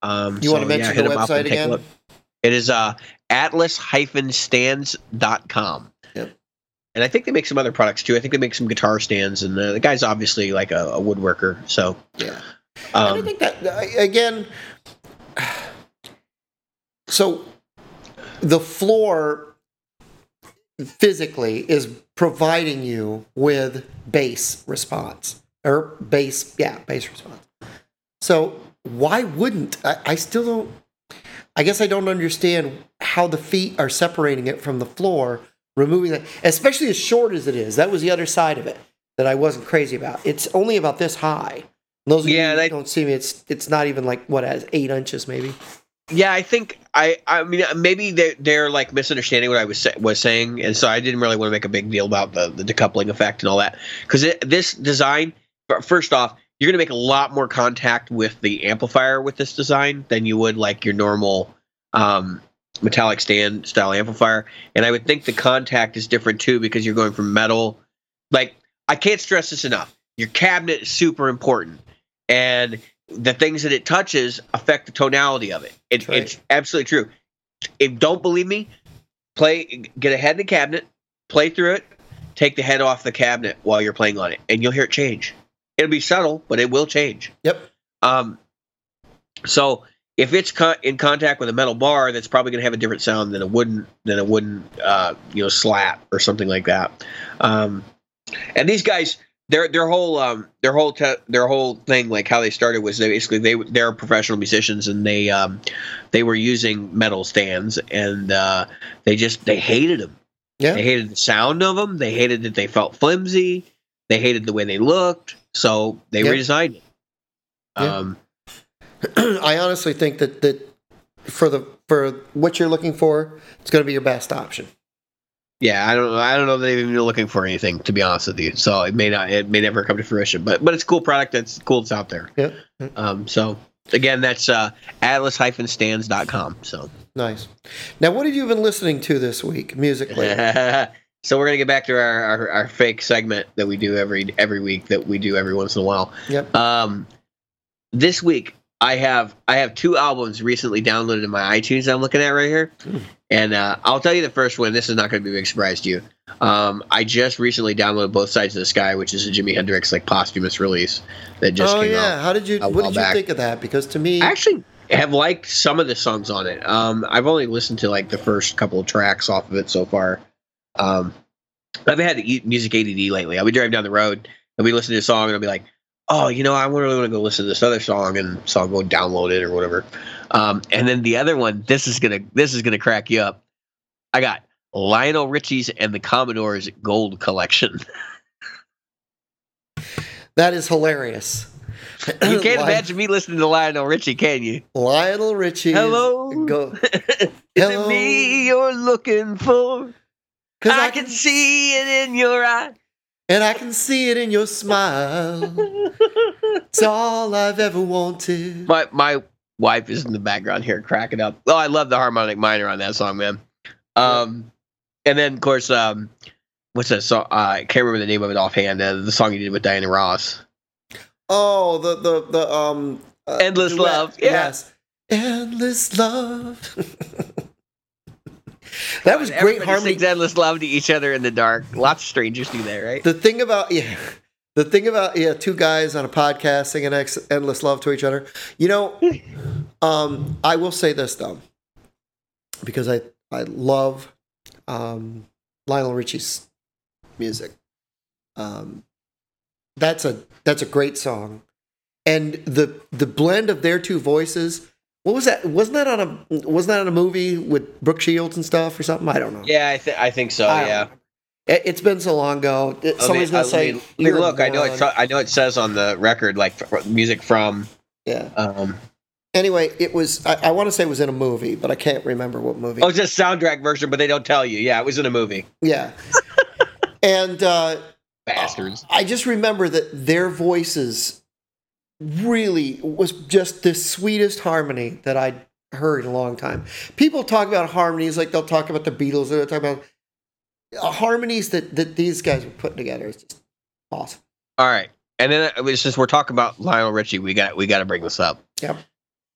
Um, You want to so, yeah, mention hit the 'em up and website again? It is uh, atlas-stands.com. And I think they make some other products too. I think they make some guitar stands, and uh, the guy's obviously like a, a woodworker. So, Yeah. I don't um, think that again. So, the floor physically is providing you with bass response or bass, yeah, bass response. So why wouldn't I, I still don't? I guess I don't understand how the feet are separating it from the floor, removing that, especially as short as it is. That was the other side of it that I wasn't crazy about. It's only about this high. Those of Yeah, you they- don't see me, it's it's not even like what has eight inches maybe. Yeah, I think I. I mean, maybe they're they're like misunderstanding what I was sa- was saying, and so I didn't really want to make a big deal about the the decoupling effect and all that because this design. First off, you're going to make a lot more contact with the amplifier with this design than you would like your normal um, metallic stand style amplifier, and I would think the contact is different too because you're going from metal. Like I can't stress this enough. Your cabinet is super important, and the things that it touches affect the tonality of it. it right. It's absolutely true. If don't believe me, play get a head in the cabinet, play through it, take the head off the cabinet while you're playing on it, and you'll hear it change. It'll be subtle, but it will change. Yep. Um, so if it's co- in contact with a metal bar, that's probably going to have a different sound than a wooden than a wooden uh, you know slat or something like that. Um, and these guys, their their whole um, their whole te- their whole thing, like how they started, was they basically they they're professional musicians and they um, they were using metal stands and uh, they just they hated them. Yeah. They hated the sound of them. They hated that they felt flimsy. They hated the way they looked. So they Yeah. redesigned it. Yeah. <clears throat> I honestly think that that for the for what you're looking for, it's going to be your best option. Yeah, I don't know. I don't know if they've even been looking for anything, to be honest with you. So it may not, it may never come to fruition. But but it's a cool product. That's cool. It's out there. Yeah. Um. So again, that's uh, atlas-stands.com. So Nice. Now, what have you been listening to this week musically? <laughs> so we're gonna get back to our, our our fake segment that we do every every week that we do every once in a while. Yep. Um, this week I have I have two albums recently downloaded in my iTunes. I'm looking at right here, Hmm. and uh, I'll tell you the first one. This is not going to be a big surprise to you. Um, I just recently downloaded Both Sides of the Sky, which is a Jimi Hendrix like posthumous release that just came out. oh came yeah, out. how did you? What did you back. think of that? Because to me, I actually have liked some of the songs on it. Um, I've only listened to like the first couple of tracks off of it so far. Um, I've had the music ADD lately. I'll be driving down the road and we listen to a song and I'll be like, oh, you know, I really want to go listen to this other song, and so I'll go download it or whatever. Um, and then the other one, this is gonna this is gonna crack you up. I got Lionel Richie's and the Commodores Gold Collection. <laughs> that is hilarious. You <clears throat> can't imagine me listening to Lionel Richie, can you? Lionel Richie. Hello? Go. <laughs> Is it me you're looking for? Cause I, can see it in your eye. And I can see it in your smile. It's all I've ever wanted. my my wife is in the background here cracking up. Oh, I love the harmonic minor on that song, man. Um, and then of course, um, what's that song? Uh, I can't remember the name of it offhand. Uh, the song you did with Diana Ross. Oh, the the the um. uh, Endless duet. Love, yeah. Yes. Endless love. <laughs> that was great harmony. sings endless love to each other in the dark. Lots of strangers do that, right? The thing about yeah, the thing about yeah, two guys on a podcast singing ex- endless love to each other. You know, <laughs> um, I will say this though, because I I love um, Lionel Richie's music. Um, that's a that's a great song, and the the blend of their two voices. What was that? Wasn't that on a wasn't that on a movie with Brooke Shields and stuff or something? I don't know. Yeah, I, th- I think so. I yeah. It, it's been so long ago. It- Somebody's I gonna say, mean, I "You're look, I know it. I know it says on the record like music from. Yeah. Um, Anyway, it was. I, I want to say it was in a movie, but I can't remember what movie. oh, it's just soundtrack version, but they don't tell you. Yeah, it was in a movie. Yeah. <laughs> and uh, Bastards. I just remember that their voices really was just the sweetest harmony that I'd heard in a long time. People talk about harmonies like they'll talk about the Beatles. They'll talk about uh, harmonies that, that these guys were putting together. It's just awesome. All right, and then uh, since we're talking about Lionel Richie, we got we got to bring this up. Yep.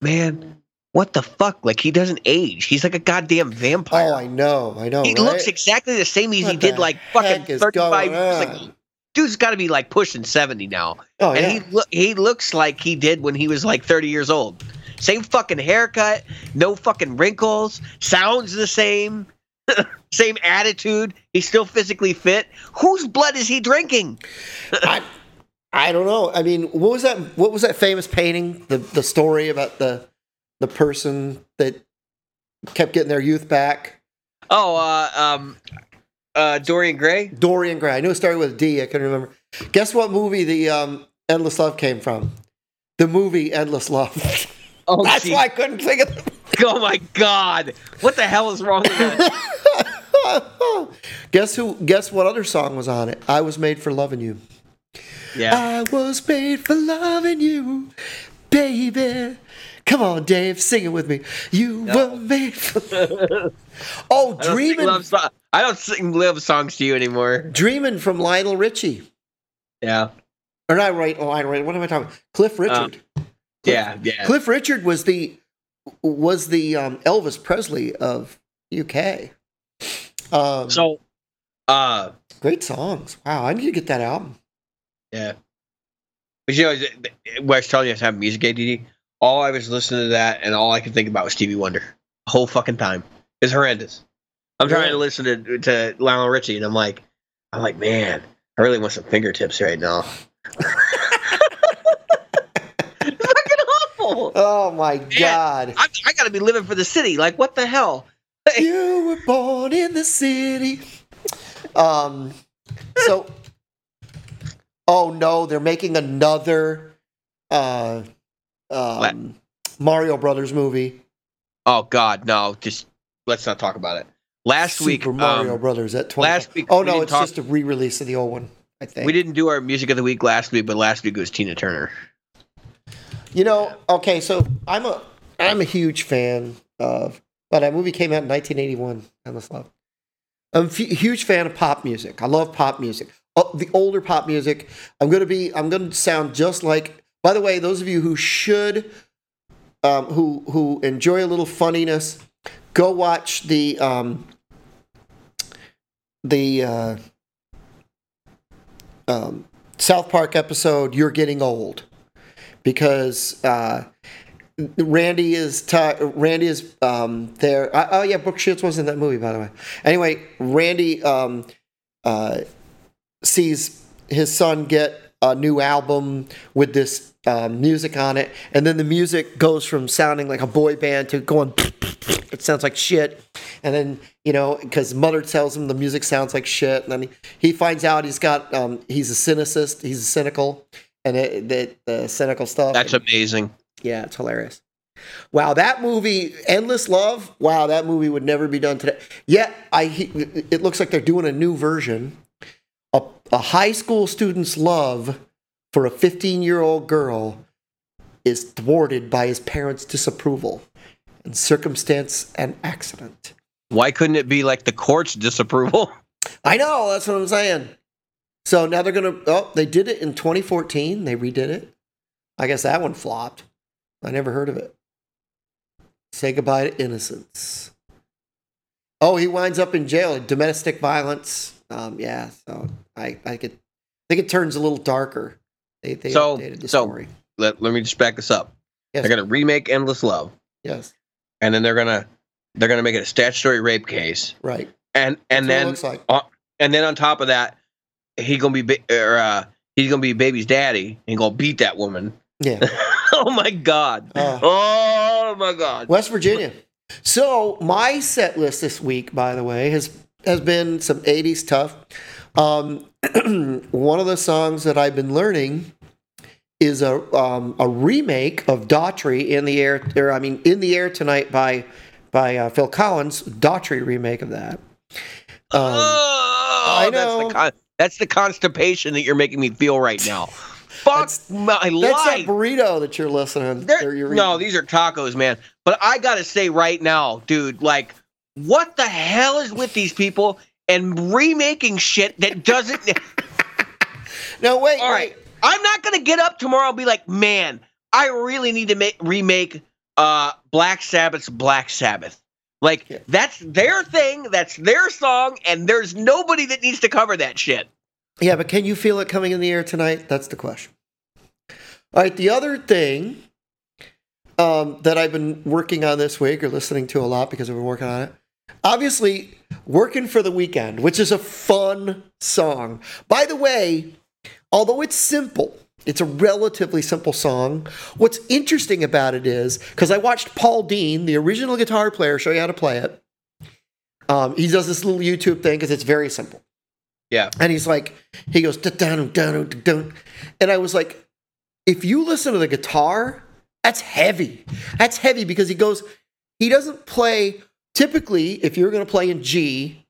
Man, what the fuck? Like he doesn't age. He's like a goddamn vampire. Oh, I know. I know. he right? looks exactly the same as What he did like fucking thirty five years ago. Dude's got to be like pushing seventy now, oh, and yeah. he look he looks like he did when he was like thirty years old. Same fucking haircut, no fucking wrinkles, sounds the same, <laughs> same attitude. He's still physically fit. Whose blood is he drinking? <laughs> I, I don't know. I mean, what was that? What was that famous painting? The the story about the the person that kept getting their youth back. Oh, uh, um, uh, Dorian Gray. Dorian Gray. I knew it started with a D. I couldn't remember. Guess what movie the um, Endless Love came from? the movie Endless Love. Oh, <laughs> That's gee. why I couldn't think of <laughs> Oh my god! What the hell is wrong with that? <laughs> Guess who guess what other song was on it? I was made for loving you. Yeah. I was made for loving you, baby. Come on, Dave, sing it with me. You No. were made for Oh, dreaming love so- I don't sing love songs to you anymore. Dreaming from Lionel Richie. Yeah. Or not right, Lionel Richie. What am I talking? Cliff Richard. Cliff- Yeah. Yeah. Cliff Richard was the was the um, Elvis Presley of UK. Um, So, uh, great songs. Wow, I need to get that album. yeah. But you know, what I was telling you, I was having music ADD. All I was listening to that, and all I could think about was Stevie Wonder. The whole fucking time. It's horrendous. I'm trying Yeah. to listen to to Lionel Richie, and I'm like, I'm like, man, I really want some fingertips right now. <laughs> fucking awful. Oh my God! I, I got to be living for the city. Like, what the hell? <laughs> you were born in the city. Um. So. Oh no! They're making another. Uh. Um, Mario Brothers movie. Oh God, no! Just let's not talk about it. Last Super week, Mario um, Brothers at twenty. last week Oh we no! It's talk- just a re-release of the old one. I think we didn't do our music of the week last week, but last week was Tina Turner. You know, okay, so I'm a I'm a huge fan of. But that movie came out in 1981. Endless Love. I'm a f- huge fan of pop music. I love pop music. Oh, the older pop music. I'm gonna be. I'm gonna sound just like. By the way, those of you who should, um, who who enjoy a little funniness, go watch the um, the uh, um, South Park episode. You're getting old because uh, Randy is ti Randy is um, there. Uh, oh yeah, Brooke Shields was in that movie, by the way. Anyway, Randy um, uh, sees his son get a new album with this um, music on it, and then the music goes from sounding like a boy band to going. <laughs> It sounds like shit, and then you know because mother tells him the music sounds like shit, and then he, he finds out he's got um, he's a cynicist, he's a cynical, and it, the, the cynical stuff. That's amazing. Yeah, it's hilarious. Wow, that movie, Endless Love. Wow, that movie would never be done today. Yet, I it looks like they're doing a new version. A, high school student's love for a 15 year old girl is thwarted by his parents' disapproval and circumstance and accident. Why couldn't it be like the court's disapproval? <laughs> I know, that's what I'm saying. So now they're gonna. Oh, they did it in 2014. They redid it. I guess that one flopped. I never heard of it. Say goodbye to innocence. Oh, he winds up in jail. Domestic violence. Um, yeah. So I, I could think it turns a little darker. They, they So- updated the so- story. Let, let me just back this up. Yes. They're gonna remake Endless Love, Yes. and then they're gonna they're gonna make it a statutory rape case, Right. and and That's then like. and then on top of that, he gonna be or uh, he's gonna be baby's daddy and gonna beat that woman. Yeah. <laughs> oh my god! Uh. oh my god! West Virginia. So my set list this week, by the way, has has been some '80s stuff. Um, <clears throat> one of the songs that I've been learning is a um, a remake of Daughtry in the air, or I mean, in the air tonight by by uh, Phil Collins. Daughtry remake of that. Um, oh, I That's know. the, con- that's the constipation that you're making me feel right now. Fuck That's- my that's that burrito that you're listening. There- you're no, these are tacos, man. But I gotta say right now, dude, like, what the hell is with these people and remaking shit that doesn't? <laughs> no wait. All right, I'm not gonna get up tomorrow and be like, man, I really need to make remake uh Black Sabbath's Black Sabbath. Like Yeah. that's their thing, that's their song, and there's nobody that needs to cover that shit. Yeah, but can you feel it coming in the air tonight? That's the question. All right, the other thing um, that I've been working on this week or listening to a lot because I've been working on it, obviously, Working for the Weekend, which is a fun song. By the way, although it's simple, it's a relatively simple song. What's interesting about it is because I watched Paul Dean, the original guitar player, show you how to play it. Um, he does this little YouTube thing because it's very simple. Yeah. And he's like, he goes, and I was like, if you listen to the guitar, that's heavy. That's heavy because he goes, he doesn't play. Typically, if you're going to play in G,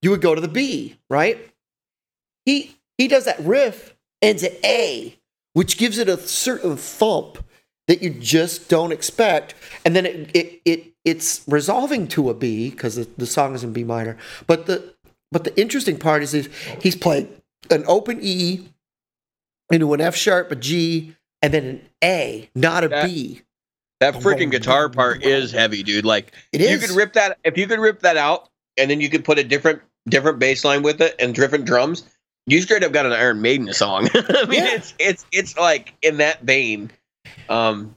you would go to the B, right? He he does that riff ends at A, which gives it a certain thump that you just don't expect, and then it it, it it's resolving to a B because the, the song is in B minor. But the but the interesting part is he's, he's playing an open E into an F sharp, a G, and then an A, not a B. That, freaking guitar part is heavy, dude. Like it is. You could rip that if you could rip that out, and then you could put a different different bass line with it and different drums. You straight up got an Iron Maiden song. <laughs> I mean, yeah. it's it's it's like in that vein. Um,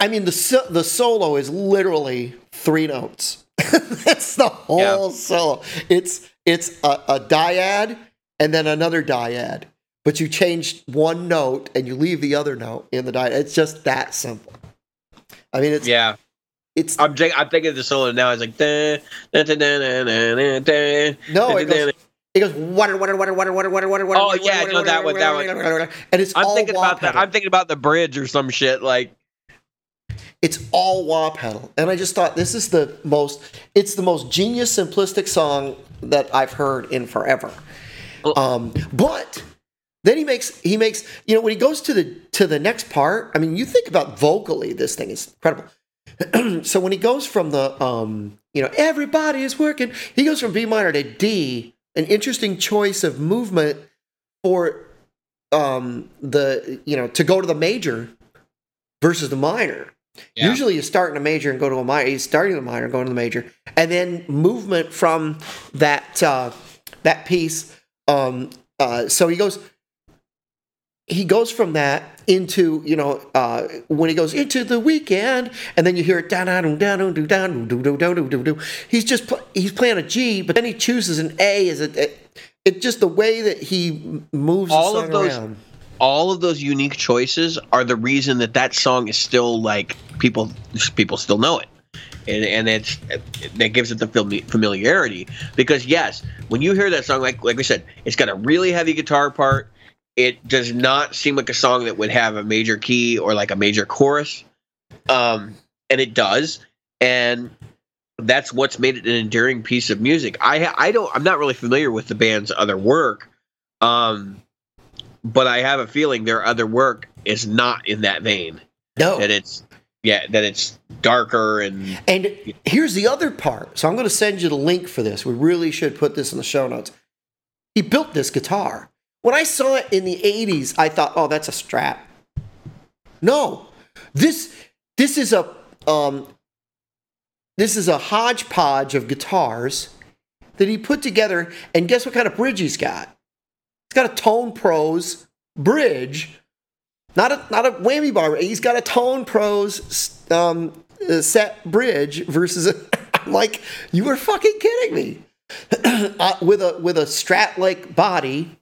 I mean the the solo is literally three notes. <laughs> That's the whole yeah. solo. It's it's a, a dyad and then another dyad, but you change one note and you leave the other note in the dyad. It's just that simple. I mean, it's yeah. It's I'm I'm thinking of the solo now. It's like da, da, da, no, it goes, it goes water, water, water, water, water, water, water. Oh yeah, know that one. That one. And it's I'm all thinking about that. I'm thinking about the bridge or some shit. Like It's all wah pedal, and I just thought this is the most. It's the most genius, simplistic song that I've heard in forever. Um, but then he makes he makes you know when he goes to the to the next part. I mean, you think about vocally, this thing is incredible. <clears throat> so when he goes from the um, you know everybody is working, he goes from B minor to D. An interesting choice of movement for um, the you know to go to the major versus the minor. Yeah. Usually you start in a major and go to a minor. He's starting in a minor, going to the major, and then movement from that uh, that piece. Um, uh, so he goes he goes from that into you know uh, when he goes into the weekend, and then you hear it down down down down down down down down. He's just pl- he's playing a G, but then he chooses an A as a. It, it just the way that he moves All the of song those- around. all of those unique choices are the reason that that song is still like people people still know it and, and it's that gives it the familiarity because yes when you hear that song like like we said it's got a really heavy guitar part it does not seem like a song that would have a major key or like a major chorus um and it does and that's what's made it an enduring piece of music i i don't i'm not really familiar with the band's other work um but I have a feeling their other work is not in that vein. No, That it's yeah, that it's darker and And here's the other part. So I'm going to send you the link for this. We really should put this in the show notes. He built this guitar. When I saw it in the 80s, I thought, "Oh, that's a Strat." No. This this is a um this is a hodgepodge of guitars that he put together and guess what kind of bridge he's got? He's got a TonePros bridge not a not a whammy bar. He's got a TonePros um, uh, set bridge versus. A, <laughs> like, you are fucking kidding me. <clears throat> uh, with a with a Strat like body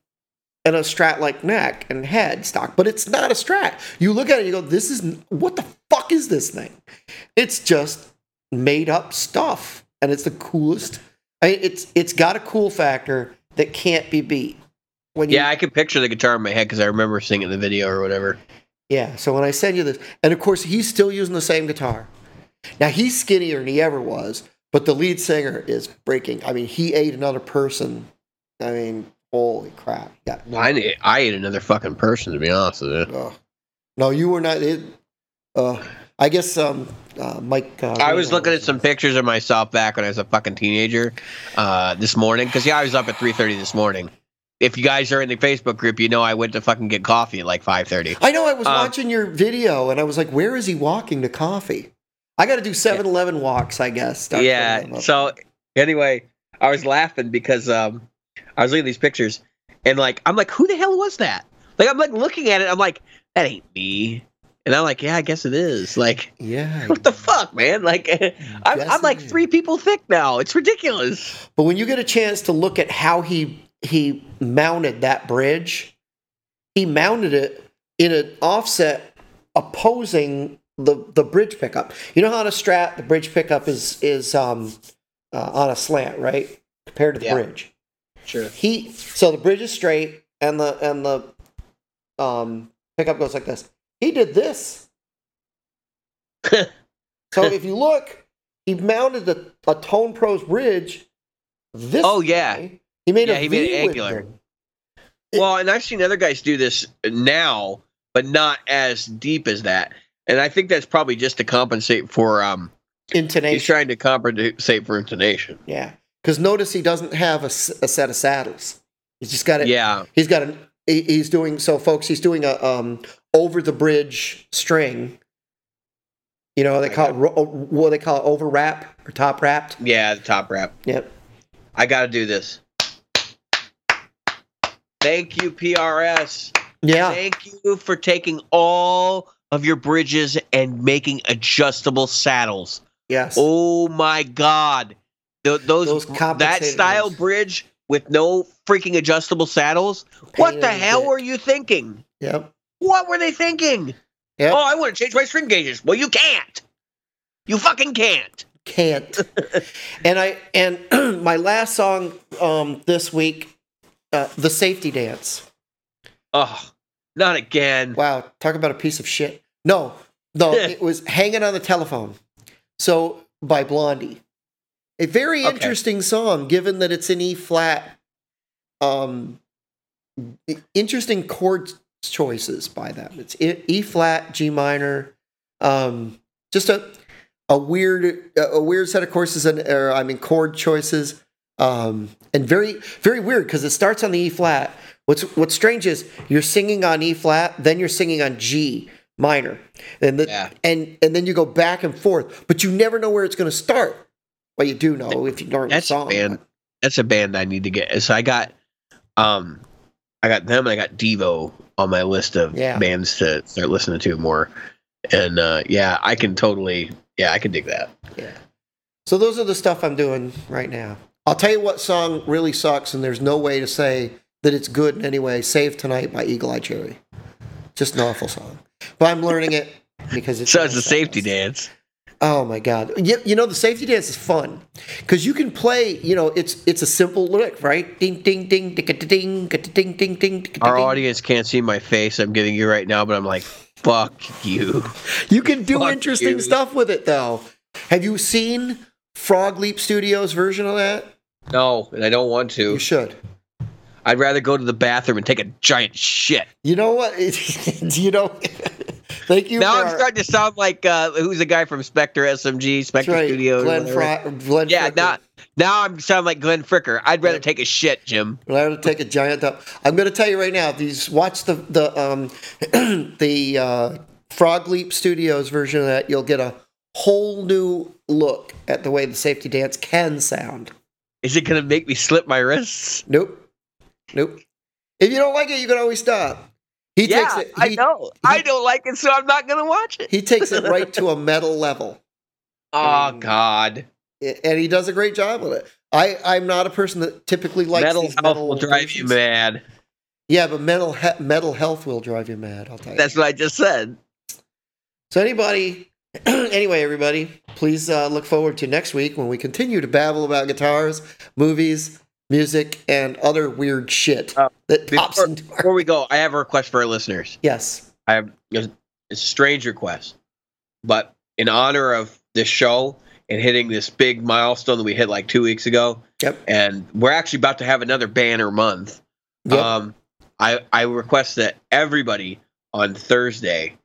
and a Strat like neck and head stock, but it's not a Strat. You look at it, you go, this is what the fuck is this thing? It's just made up stuff, and it's the coolest. I mean, it's it's got a cool factor that can't be beat. When you, yeah, I can picture the guitar in my head because I remember seeing it in the video or whatever. Yeah, so when I send you this, and of course he's still using the same guitar. Now he's skinnier than he ever was, but the lead singer is breaking. I mean, he ate another person. I mean, holy crap! Yeah. I ate, I ate another fucking person to be honest with you. Oh. No, you were not. It, uh, I guess um, uh, Mike. Uh, I was looking at some pictures of myself back when I was a fucking teenager uh, this morning because yeah, I was up at three thirty this morning. If you guys are in the Facebook group, you know I went to fucking get coffee at like five thirty. I know. I was Um, watching your video, and I was like, "Where is he walking to coffee?" I got to do 7-Eleven walks, I guess. Start Yeah. So anyway, I was laughing because um, I was looking at these pictures and like I'm like, who the hell was that? Like I'm like looking at it, I'm like, that ain't me. And I'm like, yeah, I guess it is. Like, yeah. what the fuck, man? Like, <laughs> I'm, I'm like three people thick now. It's ridiculous. But when you get a chance to look at how he he mounted that bridge, he mounted it in an offset opposing the the bridge pickup. You know how on a strat the bridge pickup is is um uh, on a slant, right? Compared to the Yeah. bridge. Sure. He so the bridge is straight and the and the um pickup goes like this. He did this. <laughs> so if you look, he mounted a, a TonePros bridge. This. Oh, yeah. way. He made Yeah, a he made it angular. Well, and I've seen other guys do this now, but not as deep as that. And I think that's probably just to compensate for um Intonation. he's trying to compensate for intonation. Yeah, because notice he doesn't have a set of saddles. He's just got it. Yeah. He's got an. he- He's doing so, folks. He's doing a um over the bridge string. You know they call it what they call it over wrap or top wrapped. Yeah, the top wrap. Yep. I got to do this. Thank you, PRS. Yeah. Thank you for taking all of your bridges and making adjustable saddles. Yes. Oh my God. Th- those, Those that style bridge with no freaking adjustable saddles. Pain what the hell were you thinking? Yep. What were they thinking? Yep. Oh, I want to change my string gauges. Well, you can't. You fucking can't. Can't. <laughs> and I and <clears throat> my last song um this week, uh, the safety dance. Oh, not again. Wow, talk about a piece of shit. No, no, <laughs> it was hanging on the telephone. So by Blondie, a very Okay. interesting song, given that it's in E flat. Um, interesting chord choices by them. It's E E flat, G minor. Um, just a a weird a weird set of courses and or I mean chord choices. Um, and very very weird because it starts on the E flat. What's what's strange is you're singing on E flat, then you're singing on G minor, and the, Yeah. and and then you go back and forth, but you never know where it's going to start. Well, you do know if you learn the That's a song. band. That's a band I need to get. So I got, um, I got them. and I got Devo on my list of Yeah. bands to start listening to more. And uh, yeah, I can totally. Yeah, I can dig that. Yeah. So those are the stuff I'm doing right now. I'll tell you what song really sucks, and there's no way to say that it's good in any way. "Save Tonight" by Eagle Eye Cherry. Just an awful song, but I'm learning it because it's So it's a safety dance. Oh my God! You, you know the safety dance is fun because you can play. You know it's it's a simple lick, right? Ding ding ding ding ding ding ding ding. Our audience can't see my face. I'm giving you right now, but I'm like, fuck you. You can do fuck interesting you. stuff with it though. Have you seen Frog Leap Studios version of that? No, and I don't want to. You should. I'd rather go to the bathroom and take a giant shit. You know what? you know, Thank you. now I'm our- starting to sound like uh, who's the guy from Spectre SMG, Spectre right, Studios. Glenn. Fry, Glenn Yeah, Fricker. now now I'm sound like Glenn Fricker. I'd rather Yeah. take a shit, Jim. Allowed to take a giant dump. I'm going to tell you right now. These watch the the um <clears throat> the uh, Frog Leap Studios version of that. You'll get a whole new look at the way the safety dance can sound. Is it gonna make me slip my wrists? Nope, nope. If you don't like it, you can always stop. He yeah, takes it. I He, know. I don't like it, so I'm not gonna watch it. he takes it right to a <laughs> metal level. oh God, and he does a great job with it. I, I'm not a person that typically likes metal these health metal will drive you mad. Yeah, but mental he- mental health will drive you mad. I'll tell you. That's what I just said. so anybody, <clears throat> anyway, everybody, please uh, look forward to next week when we continue to babble about guitars, movies, music, and other weird shit Uh, that pops before- into our. Before we go, I have a request for our listeners. Yes. I have it's a strange request, but in honor of this show and hitting this big milestone that we hit like two weeks ago, Yep. and we're actually about to have another banner month. Yep. Um, I I request that everybody on Thursday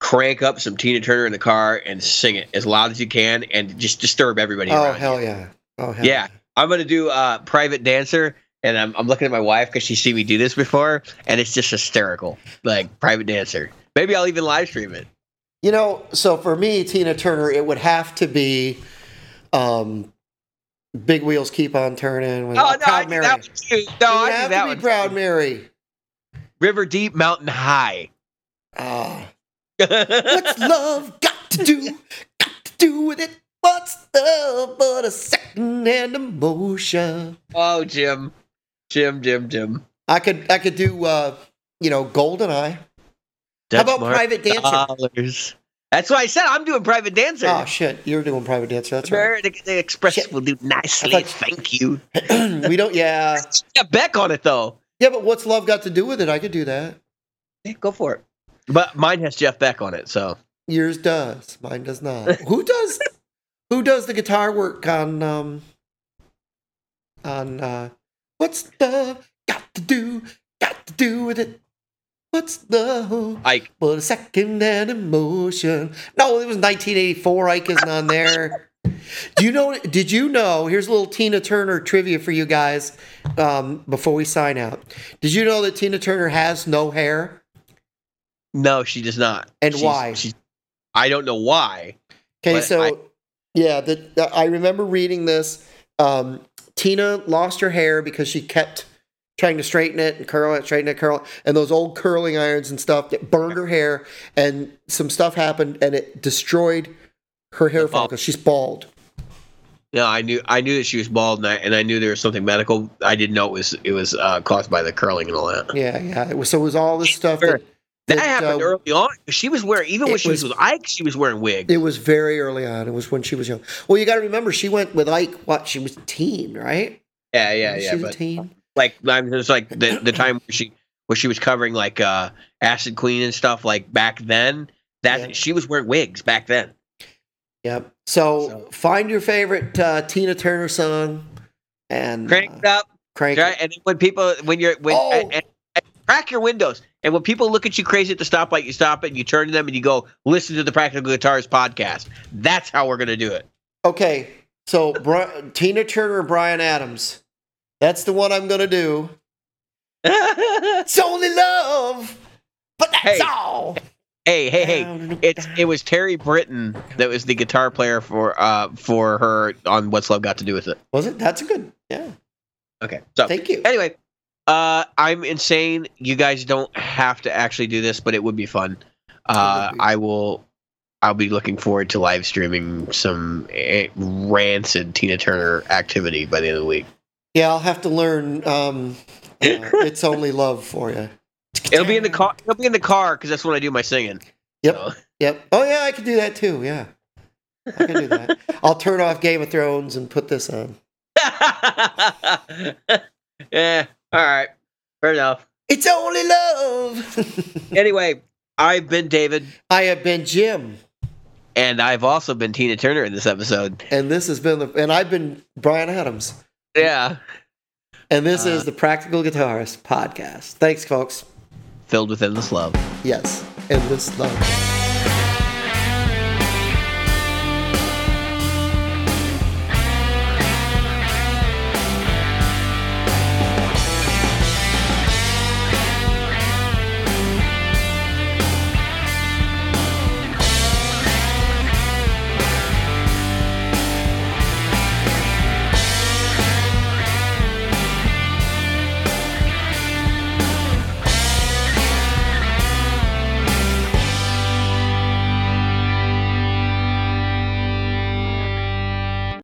crank up some Tina Turner in the car and sing it as loud as you can, and just disturb everybody. oh around you. hell yeah! Oh hell Yeah. I'm gonna do uh, private dancer, and I'm, I'm looking at my wife because she's seen me do this before, and it's just hysterical. Like private dancer. Maybe I'll even live stream it. You know, so for me, Tina Turner, it would have to be, um, "Big Wheels Keep on Turning" with Oh no, Proud do Mary. that one too. No, I have that to one. be Proud too. Mary. River deep, mountain high. Ah. <laughs> What's love got to do? Got to do with it? What's love but a second-hand emotion? oh, Jim, Jim, Jim, Jim. I could, I could do, uh, you know, GoldenEye. Dutch about Private Dancer? dollars. That's why I said I'm doing private dancer. Oh shit, you're doing Private Dancer. That's right. American Express Shit. will do nicely. Thank you. <clears throat> we don't. Yeah, Got Beck on it though. yeah. But what's love got to do with it? I could do that. Yeah, go for it. But mine has Jeff Beck on it, so Yours does. Mine does not. who does? Who does the guitar work on? Um, on uh, what's the got to do? Got to do with it. What's the Ike. but a second and emotion? No, it was 1984. Ike isn't on there. Do you know? Did you know? Here's a little Tina Turner trivia for you guys um, before we sign out. Did you know that Tina Turner has no hair? No, she does not. And She's- why? She's, I don't know why. Okay, so I- yeah, I remember reading this. Um, Tina lost her hair because she kept trying to straighten it and curl it, straighten it, curl it, and those old curling irons and stuff that burned her hair, and some stuff happened and it destroyed her hair follicles. She's bald. No, I knew I knew that she was bald, and I, and I knew there was something medical. I didn't know it was it was uh, caused by the curling and all that. Yeah, yeah. It was, so it was all this stuff Sure. that, That, that, happened uh, early on. She was wearing even when she was, was- with Ike, she was wearing wigs. It was very early on. It was when she was young. Well, you got to remember, she went with Ike. What? She was a teen, right? yeah, yeah, she yeah. was a teen. like, I mean, it was like the the time where she where she was covering like uh Acid Queen and stuff. Like back then, that Yeah. she was wearing wigs back then. Yep. So, So- find your favorite uh, Tina Turner song and Crank uh, it up, crank right? And when people when you're when Oh. and- and crack your windows, and when people look at you crazy at the stoplight, you stop it and you turn to them and you go, "Listen to the Practical Guitars podcast." That's how we're gonna do it. Okay. So Bri- Tina Turner, and Bryan Adams. That's the one I'm gonna do. <laughs> It's only love, but that's Hey. all. hey, hey, hey! It's it was Terry Britten that was the guitar player for uh for her on What's Love Got to Do with It. Was it? That's a good. Yeah. Okay, so Thank you. anyway, uh, I'm insane. You guys don't have to actually do this, but it would be fun. Uh, be. I will. I'll be looking forward to live streaming some eh, rancid Tina Turner activity by the end of the week. Yeah, I'll have to learn. Um, uh, <laughs> it's only love for you. It'll be in the car. It'll be in the car because that's when I do my singing. Yep. So- Yep. Oh yeah, I can do that too. Yeah, I can do that. <laughs> I'll turn off Game of Thrones and put this on. yeah. <laughs> All right. Fair enough. It's only love. <laughs> Anyway, I've been David, I have been Jim, and I've also been Tina Turner in this episode. and this has been the, and I've been Bryan Adams, Yeah. and this Uh, is the Practical Guitarist podcast. Thanks, folks. Filled with endless love. Yes, endless love.